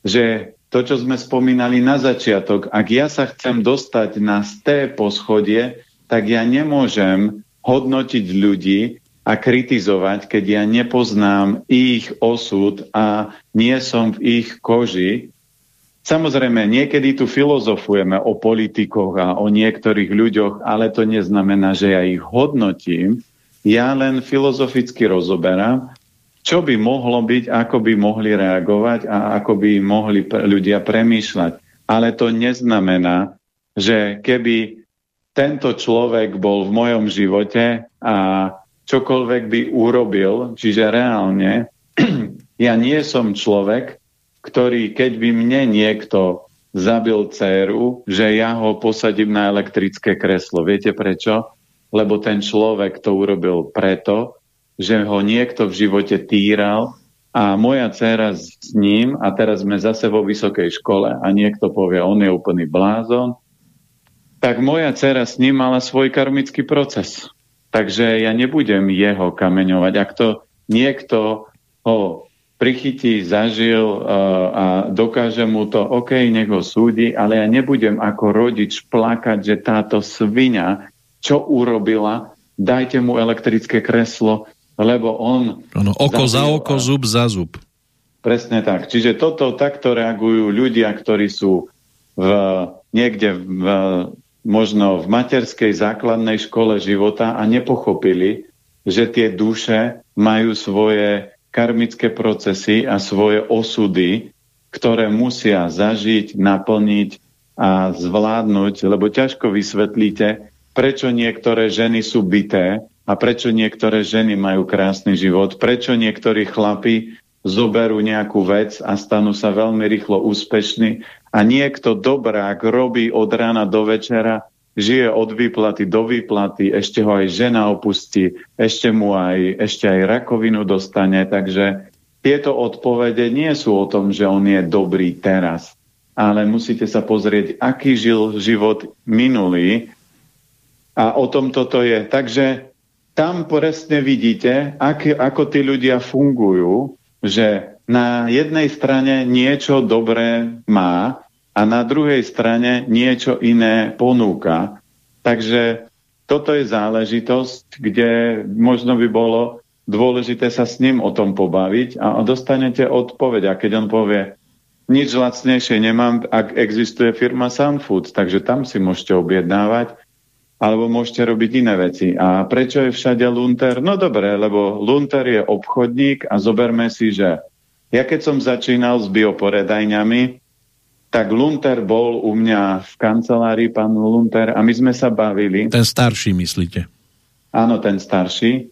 že to, čo sme spomínali na začiatok, ak ja sa chcem dostať na sté poschodie, tak ja nemôžem hodnotiť ľudí a kritizovať, keď ja nepoznám ich osud a nie som v ich koži. Samozrejme, niekedy tu filozofujeme o politikoch a o niektorých ľuďoch, ale to neznamená, že ja ich hodnotím. Ja len filozoficky rozoberám, čo by mohlo byť, ako by mohli reagovať a ako by mohli ľudia premýšľať. Ale to neznamená, že keby tento človek bol v mojom živote a čokoľvek by urobil, čiže reálne, (clears throat) ja nie som človek, ktorý, keď by mne niekto zabil dceru, že ja ho posadím na elektrické kreslo. Viete prečo? Lebo ten človek to urobil preto, že ho niekto v živote týral a moja dcera s ním, a teraz sme zase vo vysokej škole a niekto povie, on je úplný blázon, tak moja dcera s ním mala svoj karmický proces. Takže ja nebudem jeho kameňovať. Ak to niekto ho prichytí, zažil uh, a dokáže mu to, OK, nech ho súdi, ale ja nebudem ako rodič plakať, že táto svinia, čo urobila, dajte mu elektrické kreslo, lebo on... Ano, oko za oko, a... zub za zub. Presne tak. Čiže toto takto reagujú ľudia, ktorí sú v, niekde v možno v materskej základnej škole života a nepochopili, že tie duše majú svoje karmické procesy a svoje osudy, ktoré musia zažiť, naplniť a zvládnuť, lebo ťažko vysvetlíte, prečo niektoré ženy sú byté a prečo niektoré ženy majú krásny život, prečo niektorí chlapi zoberú nejakú vec a stanú sa veľmi rýchlo úspešní a niekto dobrák robí od rána do večera, žije od výplaty do výplaty, ešte ho aj žena opustí, ešte mu aj, ešte aj rakovinu dostane, takže tieto odpovede nie sú o tom, že on je dobrý teraz, ale musíte sa pozrieť, aký žil život minulý a o tom toto je. Takže tam presne vidíte, ak, ako tí ľudia fungujú že na jednej strane niečo dobré má a na druhej strane niečo iné ponúka. Takže toto je záležitosť, kde možno by bolo dôležité sa s ním o tom pobaviť a dostanete odpoveď. A keď on povie, nič lacnejšie nemám, ak existuje firma Sunfood, takže tam si môžete objednávať alebo môžete robiť iné veci. A prečo je všade Lunter? No dobre, lebo Lunter je obchodník a zoberme si, že ja keď som začínal s bioporedajňami, tak Lunter bol u mňa v kancelárii, pán Lunter, a my sme sa bavili. Ten starší, myslíte? Áno, ten starší.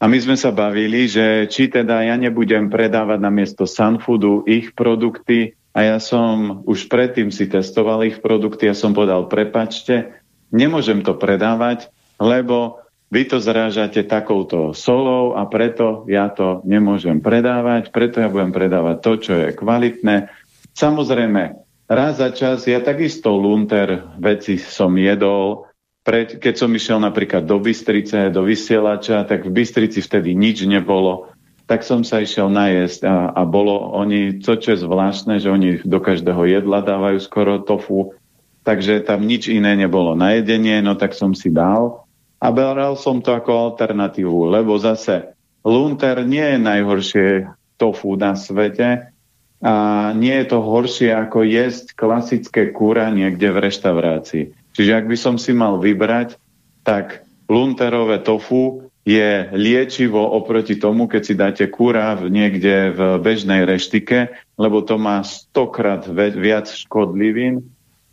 A my sme sa bavili, že či teda ja nebudem predávať na miesto Sunfoodu ich produkty a ja som už predtým si testoval ich produkty a som povedal, prepačte, nemôžem to predávať, lebo vy to zrážate takouto solou a preto ja to nemôžem predávať, preto ja budem predávať to, čo je kvalitné Samozrejme, raz za čas ja takisto lunter veci som jedol, Pre, keď som išiel napríklad do Bystrice, do vysielača, tak v Bystrici vtedy nič nebolo, tak som sa išiel najesť a, a bolo oni, to čo je zvláštne, že oni do každého jedla dávajú skoro tofu, takže tam nič iné nebolo. Na jedenie, no tak som si dal. A beral som to ako alternatívu, lebo zase lunter nie je najhoršie tofu na svete, a nie je to horšie ako jesť klasické kúra niekde v reštaurácii. Čiže ak by som si mal vybrať, tak lunterové tofu je liečivo oproti tomu, keď si dáte kúra niekde v bežnej reštike, lebo to má stokrát viac škodlivín.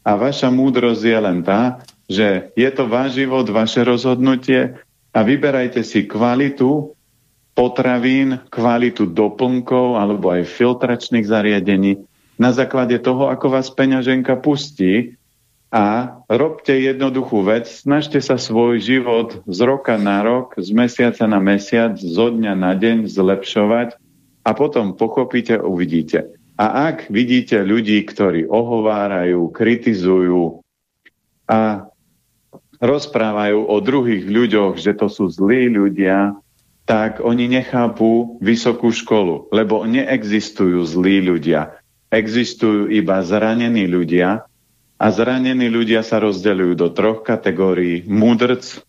A vaša múdrosť je len tá, že je to váš život, vaše rozhodnutie a vyberajte si kvalitu potravín, kvalitu doplnkov alebo aj filtračných zariadení na základe toho, ako vás peňaženka pustí a robte jednoduchú vec, snažte sa svoj život z roka na rok, z mesiaca na mesiac, zo dňa na deň zlepšovať a potom pochopíte, uvidíte. A ak vidíte ľudí, ktorí ohovárajú, kritizujú a rozprávajú o druhých ľuďoch, že to sú zlí ľudia, tak oni nechápu vysokú školu, lebo neexistujú zlí ľudia. Existujú iba zranení ľudia a zranení ľudia sa rozdeľujú do troch kategórií. Mudrc,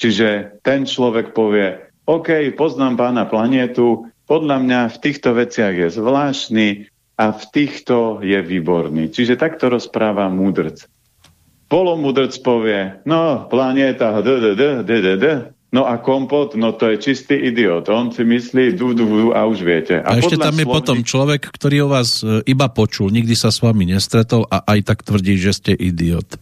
čiže ten človek povie, OK, poznám pána planetu, podľa mňa v týchto veciach je zvláštny a v týchto je výborný. Čiže takto rozpráva múdrc. Polomudrc povie, no, planéta, d, d, d, d, d, d, No a kompot, no to je čistý idiot. On si myslí, du, du, du, a už viete. A, a ešte tam je potom človek, ktorý o vás e, iba počul, nikdy sa s vami nestretol a aj tak tvrdí, že ste idiot.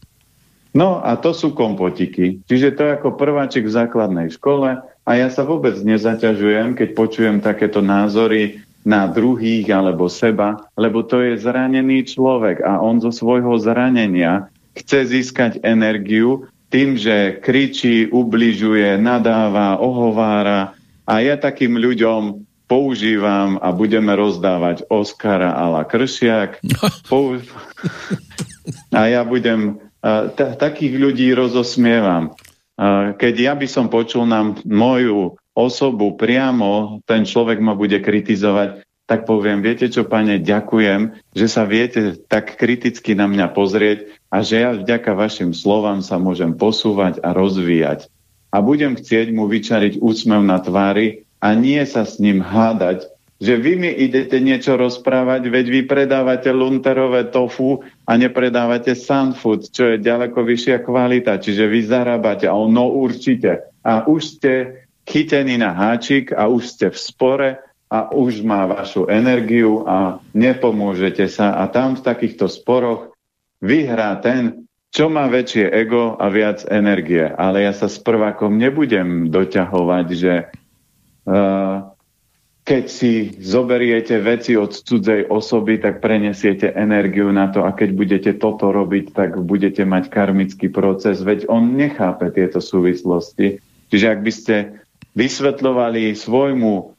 No a to sú kompotiky. Čiže to je ako prváčik v základnej škole a ja sa vôbec nezaťažujem, keď počujem takéto názory na druhých alebo seba, lebo to je zranený človek a on zo svojho zranenia chce získať energiu tým, že kričí, ubližuje, nadáva, ohovára a ja takým ľuďom používam a budeme rozdávať Oscara a la Kršiak. (laughs) a ja budem takých ľudí rozosmievam. keď ja by som počul nám moju osobu priamo, ten človek ma bude kritizovať, tak poviem, viete čo, pane, ďakujem, že sa viete tak kriticky na mňa pozrieť a že ja vďaka vašim slovám sa môžem posúvať a rozvíjať. A budem chcieť mu vyčariť úsmev na tvári a nie sa s ním hádať, že vy mi idete niečo rozprávať, veď vy predávate lunterové tofu a nepredávate sunfood, čo je ďaleko vyššia kvalita, čiže vy zarábate a ono určite. A už ste chytení na háčik a už ste v spore a už má vašu energiu a nepomôžete sa. A tam v takýchto sporoch vyhrá ten, čo má väčšie ego a viac energie. Ale ja sa s prvákom nebudem doťahovať, že uh, keď si zoberiete veci od cudzej osoby, tak prenesiete energiu na to a keď budete toto robiť, tak budete mať karmický proces. Veď on nechápe tieto súvislosti. Čiže ak by ste vysvetľovali svojmu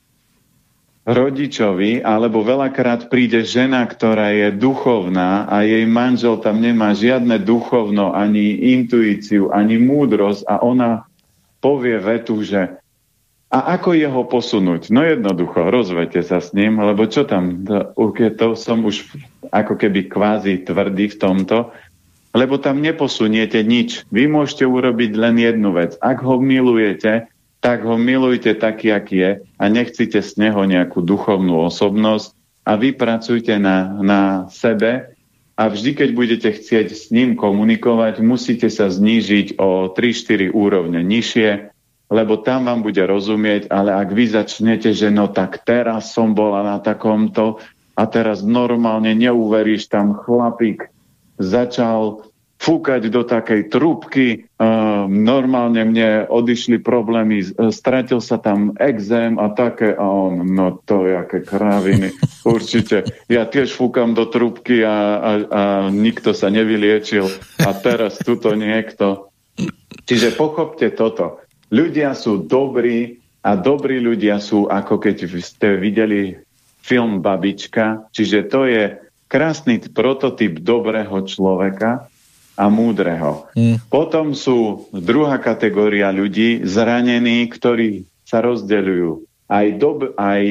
rodičovi, alebo veľakrát príde žena, ktorá je duchovná a jej manžel tam nemá žiadne duchovno, ani intuíciu, ani múdrosť a ona povie vetu, že a ako jeho posunúť? No jednoducho, rozvete sa s ním, lebo čo tam, to, som už ako keby kvázi tvrdý v tomto, lebo tam neposuniete nič. Vy môžete urobiť len jednu vec. Ak ho milujete, tak ho milujte taký, aký je a nechcite z neho nejakú duchovnú osobnosť a vy pracujte na, na sebe a vždy, keď budete chcieť s ním komunikovať, musíte sa znížiť o 3-4 úrovne nižšie, lebo tam vám bude rozumieť, ale ak vy začnete, že no tak teraz som bola na takomto a teraz normálne neuveríš, tam chlapík začal fúkať do takej trúbky. Uh, normálne mne odišli problémy, stratil sa tam exém a také. A on, no to je aké kráviny. (laughs) Určite. Ja tiež fúkam do trúbky a, a, a nikto sa nevyliečil. A teraz tuto niekto. Čiže pochopte toto. Ľudia sú dobrí a dobrí ľudia sú ako keď ste videli film Babička. Čiže to je krásny prototyp dobrého človeka, a múdreho. Mm. Potom sú druhá kategória ľudí, zranení, ktorí sa rozdeľujú. Aj, dob- aj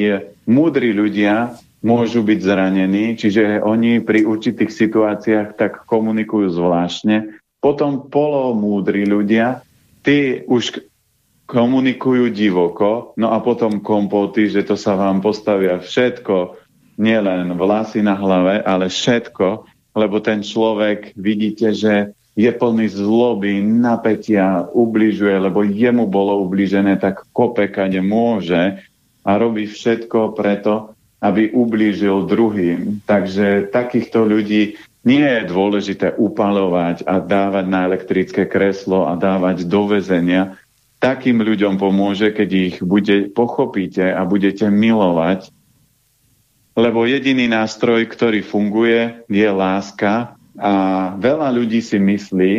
múdri ľudia môžu byť zranení, čiže oni pri určitých situáciách tak komunikujú zvláštne. Potom polomúdri ľudia, tí už komunikujú divoko, no a potom kompoty, že to sa vám postavia všetko, nielen vlasy na hlave, ale všetko, lebo ten človek vidíte, že je plný zloby, napätia, ubližuje, lebo jemu bolo ubližené, tak kope kade môže a robí všetko preto, aby ublížil druhým. Takže takýchto ľudí nie je dôležité upalovať a dávať na elektrické kreslo a dávať do väzenia. Takým ľuďom pomôže, keď ich bude, pochopíte a budete milovať lebo jediný nástroj, ktorý funguje, je láska a veľa ľudí si myslí,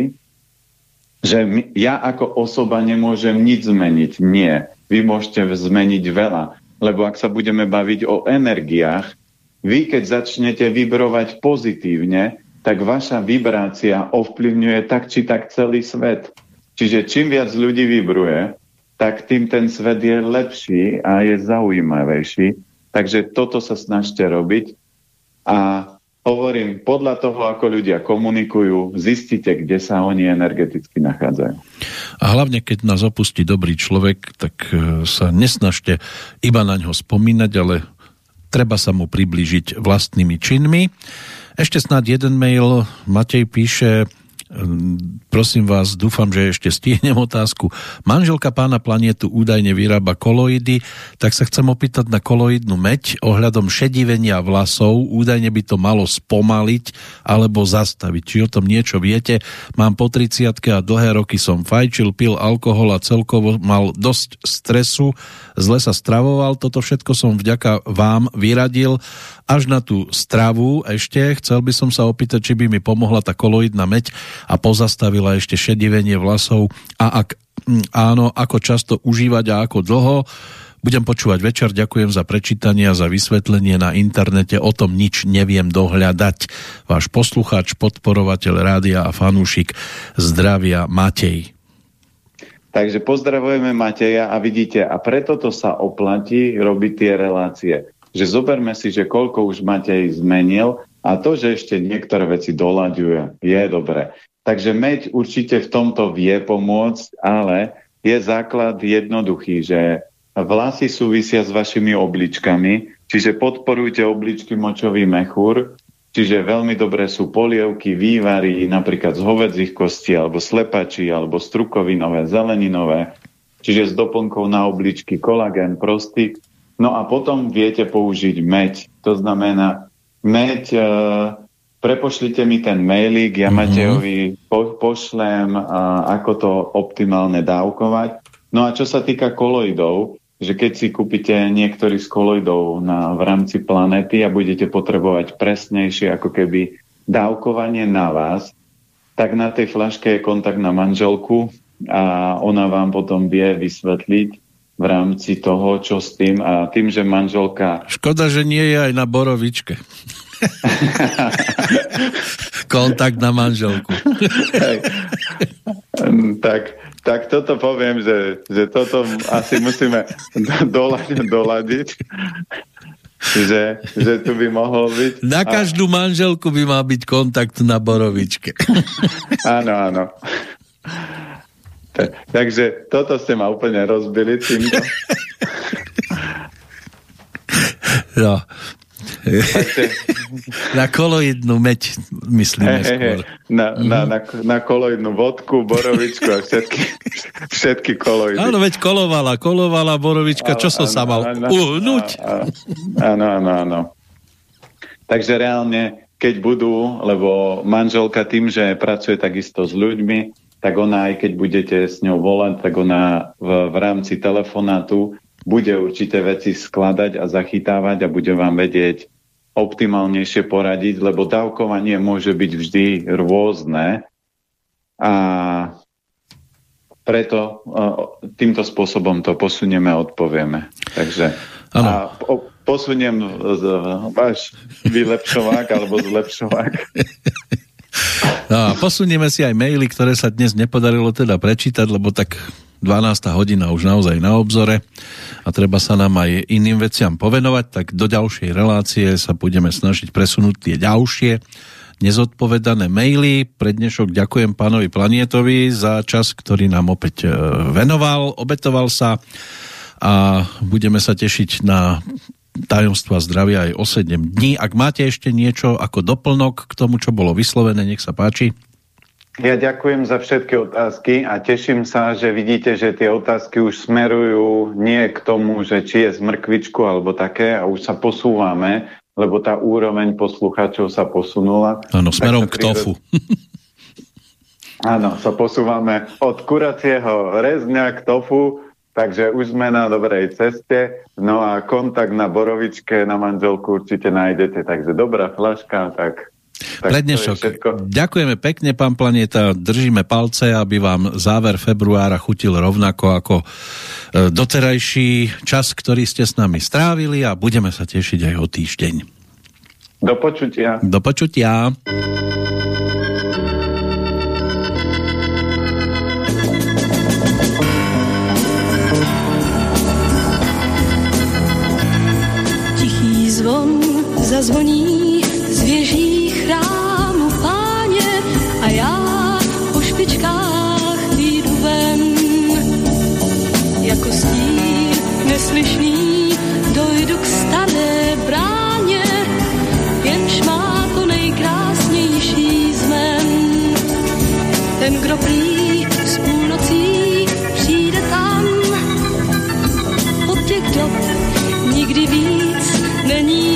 že ja ako osoba nemôžem nič zmeniť. Nie, vy môžete zmeniť veľa, lebo ak sa budeme baviť o energiách, vy keď začnete vibrovať pozitívne, tak vaša vibrácia ovplyvňuje tak či tak celý svet. Čiže čím viac ľudí vibruje, tak tým ten svet je lepší a je zaujímavejší Takže toto sa snažte robiť a hovorím, podľa toho, ako ľudia komunikujú, zistite, kde sa oni energeticky nachádzajú. A hlavne, keď nás opustí dobrý človek, tak e, sa nesnažte iba na ňo spomínať, ale treba sa mu priblížiť vlastnými činmi. Ešte snad jeden mail. Matej píše, prosím vás, dúfam, že ešte stihnem otázku. Manželka pána planetu údajne vyrába koloidy, tak sa chcem opýtať na koloidnú meď ohľadom šedivenia vlasov. Údajne by to malo spomaliť alebo zastaviť. Či o tom niečo viete? Mám po 30 a dlhé roky som fajčil, pil alkohol a celkovo mal dosť stresu, zle sa stravoval. Toto všetko som vďaka vám vyradil až na tú stravu ešte. Chcel by som sa opýtať, či by mi pomohla tá koloidná meď a pozastavila ešte šedivenie vlasov a ak mm, áno, ako často užívať a ako dlho. Budem počúvať večer, ďakujem za prečítanie a za vysvetlenie na internete, o tom nič neviem dohľadať. Váš poslucháč, podporovateľ rádia a fanúšik zdravia Matej. Takže pozdravujeme Mateja a vidíte, a preto to sa oplatí robiť tie relácie že zoberme si, že koľko už Matej zmenil a to, že ešte niektoré veci doľaďuje, je dobré. Takže meď určite v tomto vie pomôcť, ale je základ jednoduchý, že vlasy súvisia s vašimi obličkami, čiže podporujte obličky močový mechúr, čiže veľmi dobré sú polievky, vývary, napríklad z hovedzích kostí, alebo slepačí, alebo strukovinové, zeleninové, čiže s doplnkou na obličky kolagén, prostik, No a potom viete použiť meď. To znamená, meď, e, prepošlite mi ten mailík, ja mm-hmm. Matejovi po, pošlem, a, ako to optimálne dávkovať. No a čo sa týka koloidov, že keď si kúpite niektorý z koloidov na, v rámci planety a budete potrebovať presnejšie ako keby dávkovanie na vás, tak na tej flaške je kontakt na manželku a ona vám potom vie vysvetliť, v rámci toho, čo s tým a tým, že manželka... Škoda, že nie je aj na borovičke. (laughs) Kontakt na manželku. tak, tak toto poviem, že, že toto asi musíme doladiť, doladiť že, že tu by mohol byť. Na každú a... manželku by mal byť kontakt na borovičke. áno, áno. Takže toto ste ma úplne rozbili týmto. (laughs) No. (laughs) na koloidnú meď myslíme hey, skôr. Na, mm-hmm. na, na, na koloidnú vodku, borovičku a všetky, (laughs) všetky koloidy. Áno, veď kolovala, kolovala borovička, čo som sa mal uhnúť? Áno, áno, áno. Takže reálne, keď budú, lebo manželka tým, že pracuje takisto s ľuďmi, tak ona, aj keď budete s ňou volať, tak ona v, v rámci telefonátu bude určité veci skladať a zachytávať a bude vám vedieť optimálnejšie poradiť, lebo dávkovanie môže byť vždy rôzne a preto týmto spôsobom to posunieme a odpovieme. Takže ano. a posuniem váš vylepšovák alebo zlepšovák. (laughs) No a posunieme si aj maily, ktoré sa dnes nepodarilo teda prečítať, lebo tak 12. hodina už naozaj na obzore a treba sa nám aj iným veciam povenovať, tak do ďalšej relácie sa budeme snažiť presunúť tie ďalšie nezodpovedané maily. Pre dnešok ďakujem pánovi Planietovi za čas, ktorý nám opäť e, venoval, obetoval sa a budeme sa tešiť na tajomstva zdravia aj o 7 dní. Ak máte ešte niečo ako doplnok k tomu, čo bolo vyslovené, nech sa páči. Ja ďakujem za všetky otázky a teším sa, že vidíte, že tie otázky už smerujú nie k tomu, že či je z mrkvičku alebo také a už sa posúvame, lebo tá úroveň poslucháčov sa posunula. Áno, smerom k tofu. Áno, sa posúvame od kuracieho rezňa k tofu, takže už sme na dobrej ceste. No a kontakt na borovičke na manželku určite nájdete, takže dobrá flaška, tak Prednešok. Ďakujeme pekne, pán Planeta. Držíme palce, aby vám záver februára chutil rovnako ako e, doterajší čas, ktorý ste s nami strávili a budeme sa tešiť aj o týždeň. Do počutia. Do počutia. zazvoní z věží chrámu páně a já po špičkách výjdu ven. Jako stín neslyšný dojdu k staré bráně, jenž má to nejkrásnější z men. Ten, kdo prý s půlnocí přijde tam, od těch dob nikdy víc není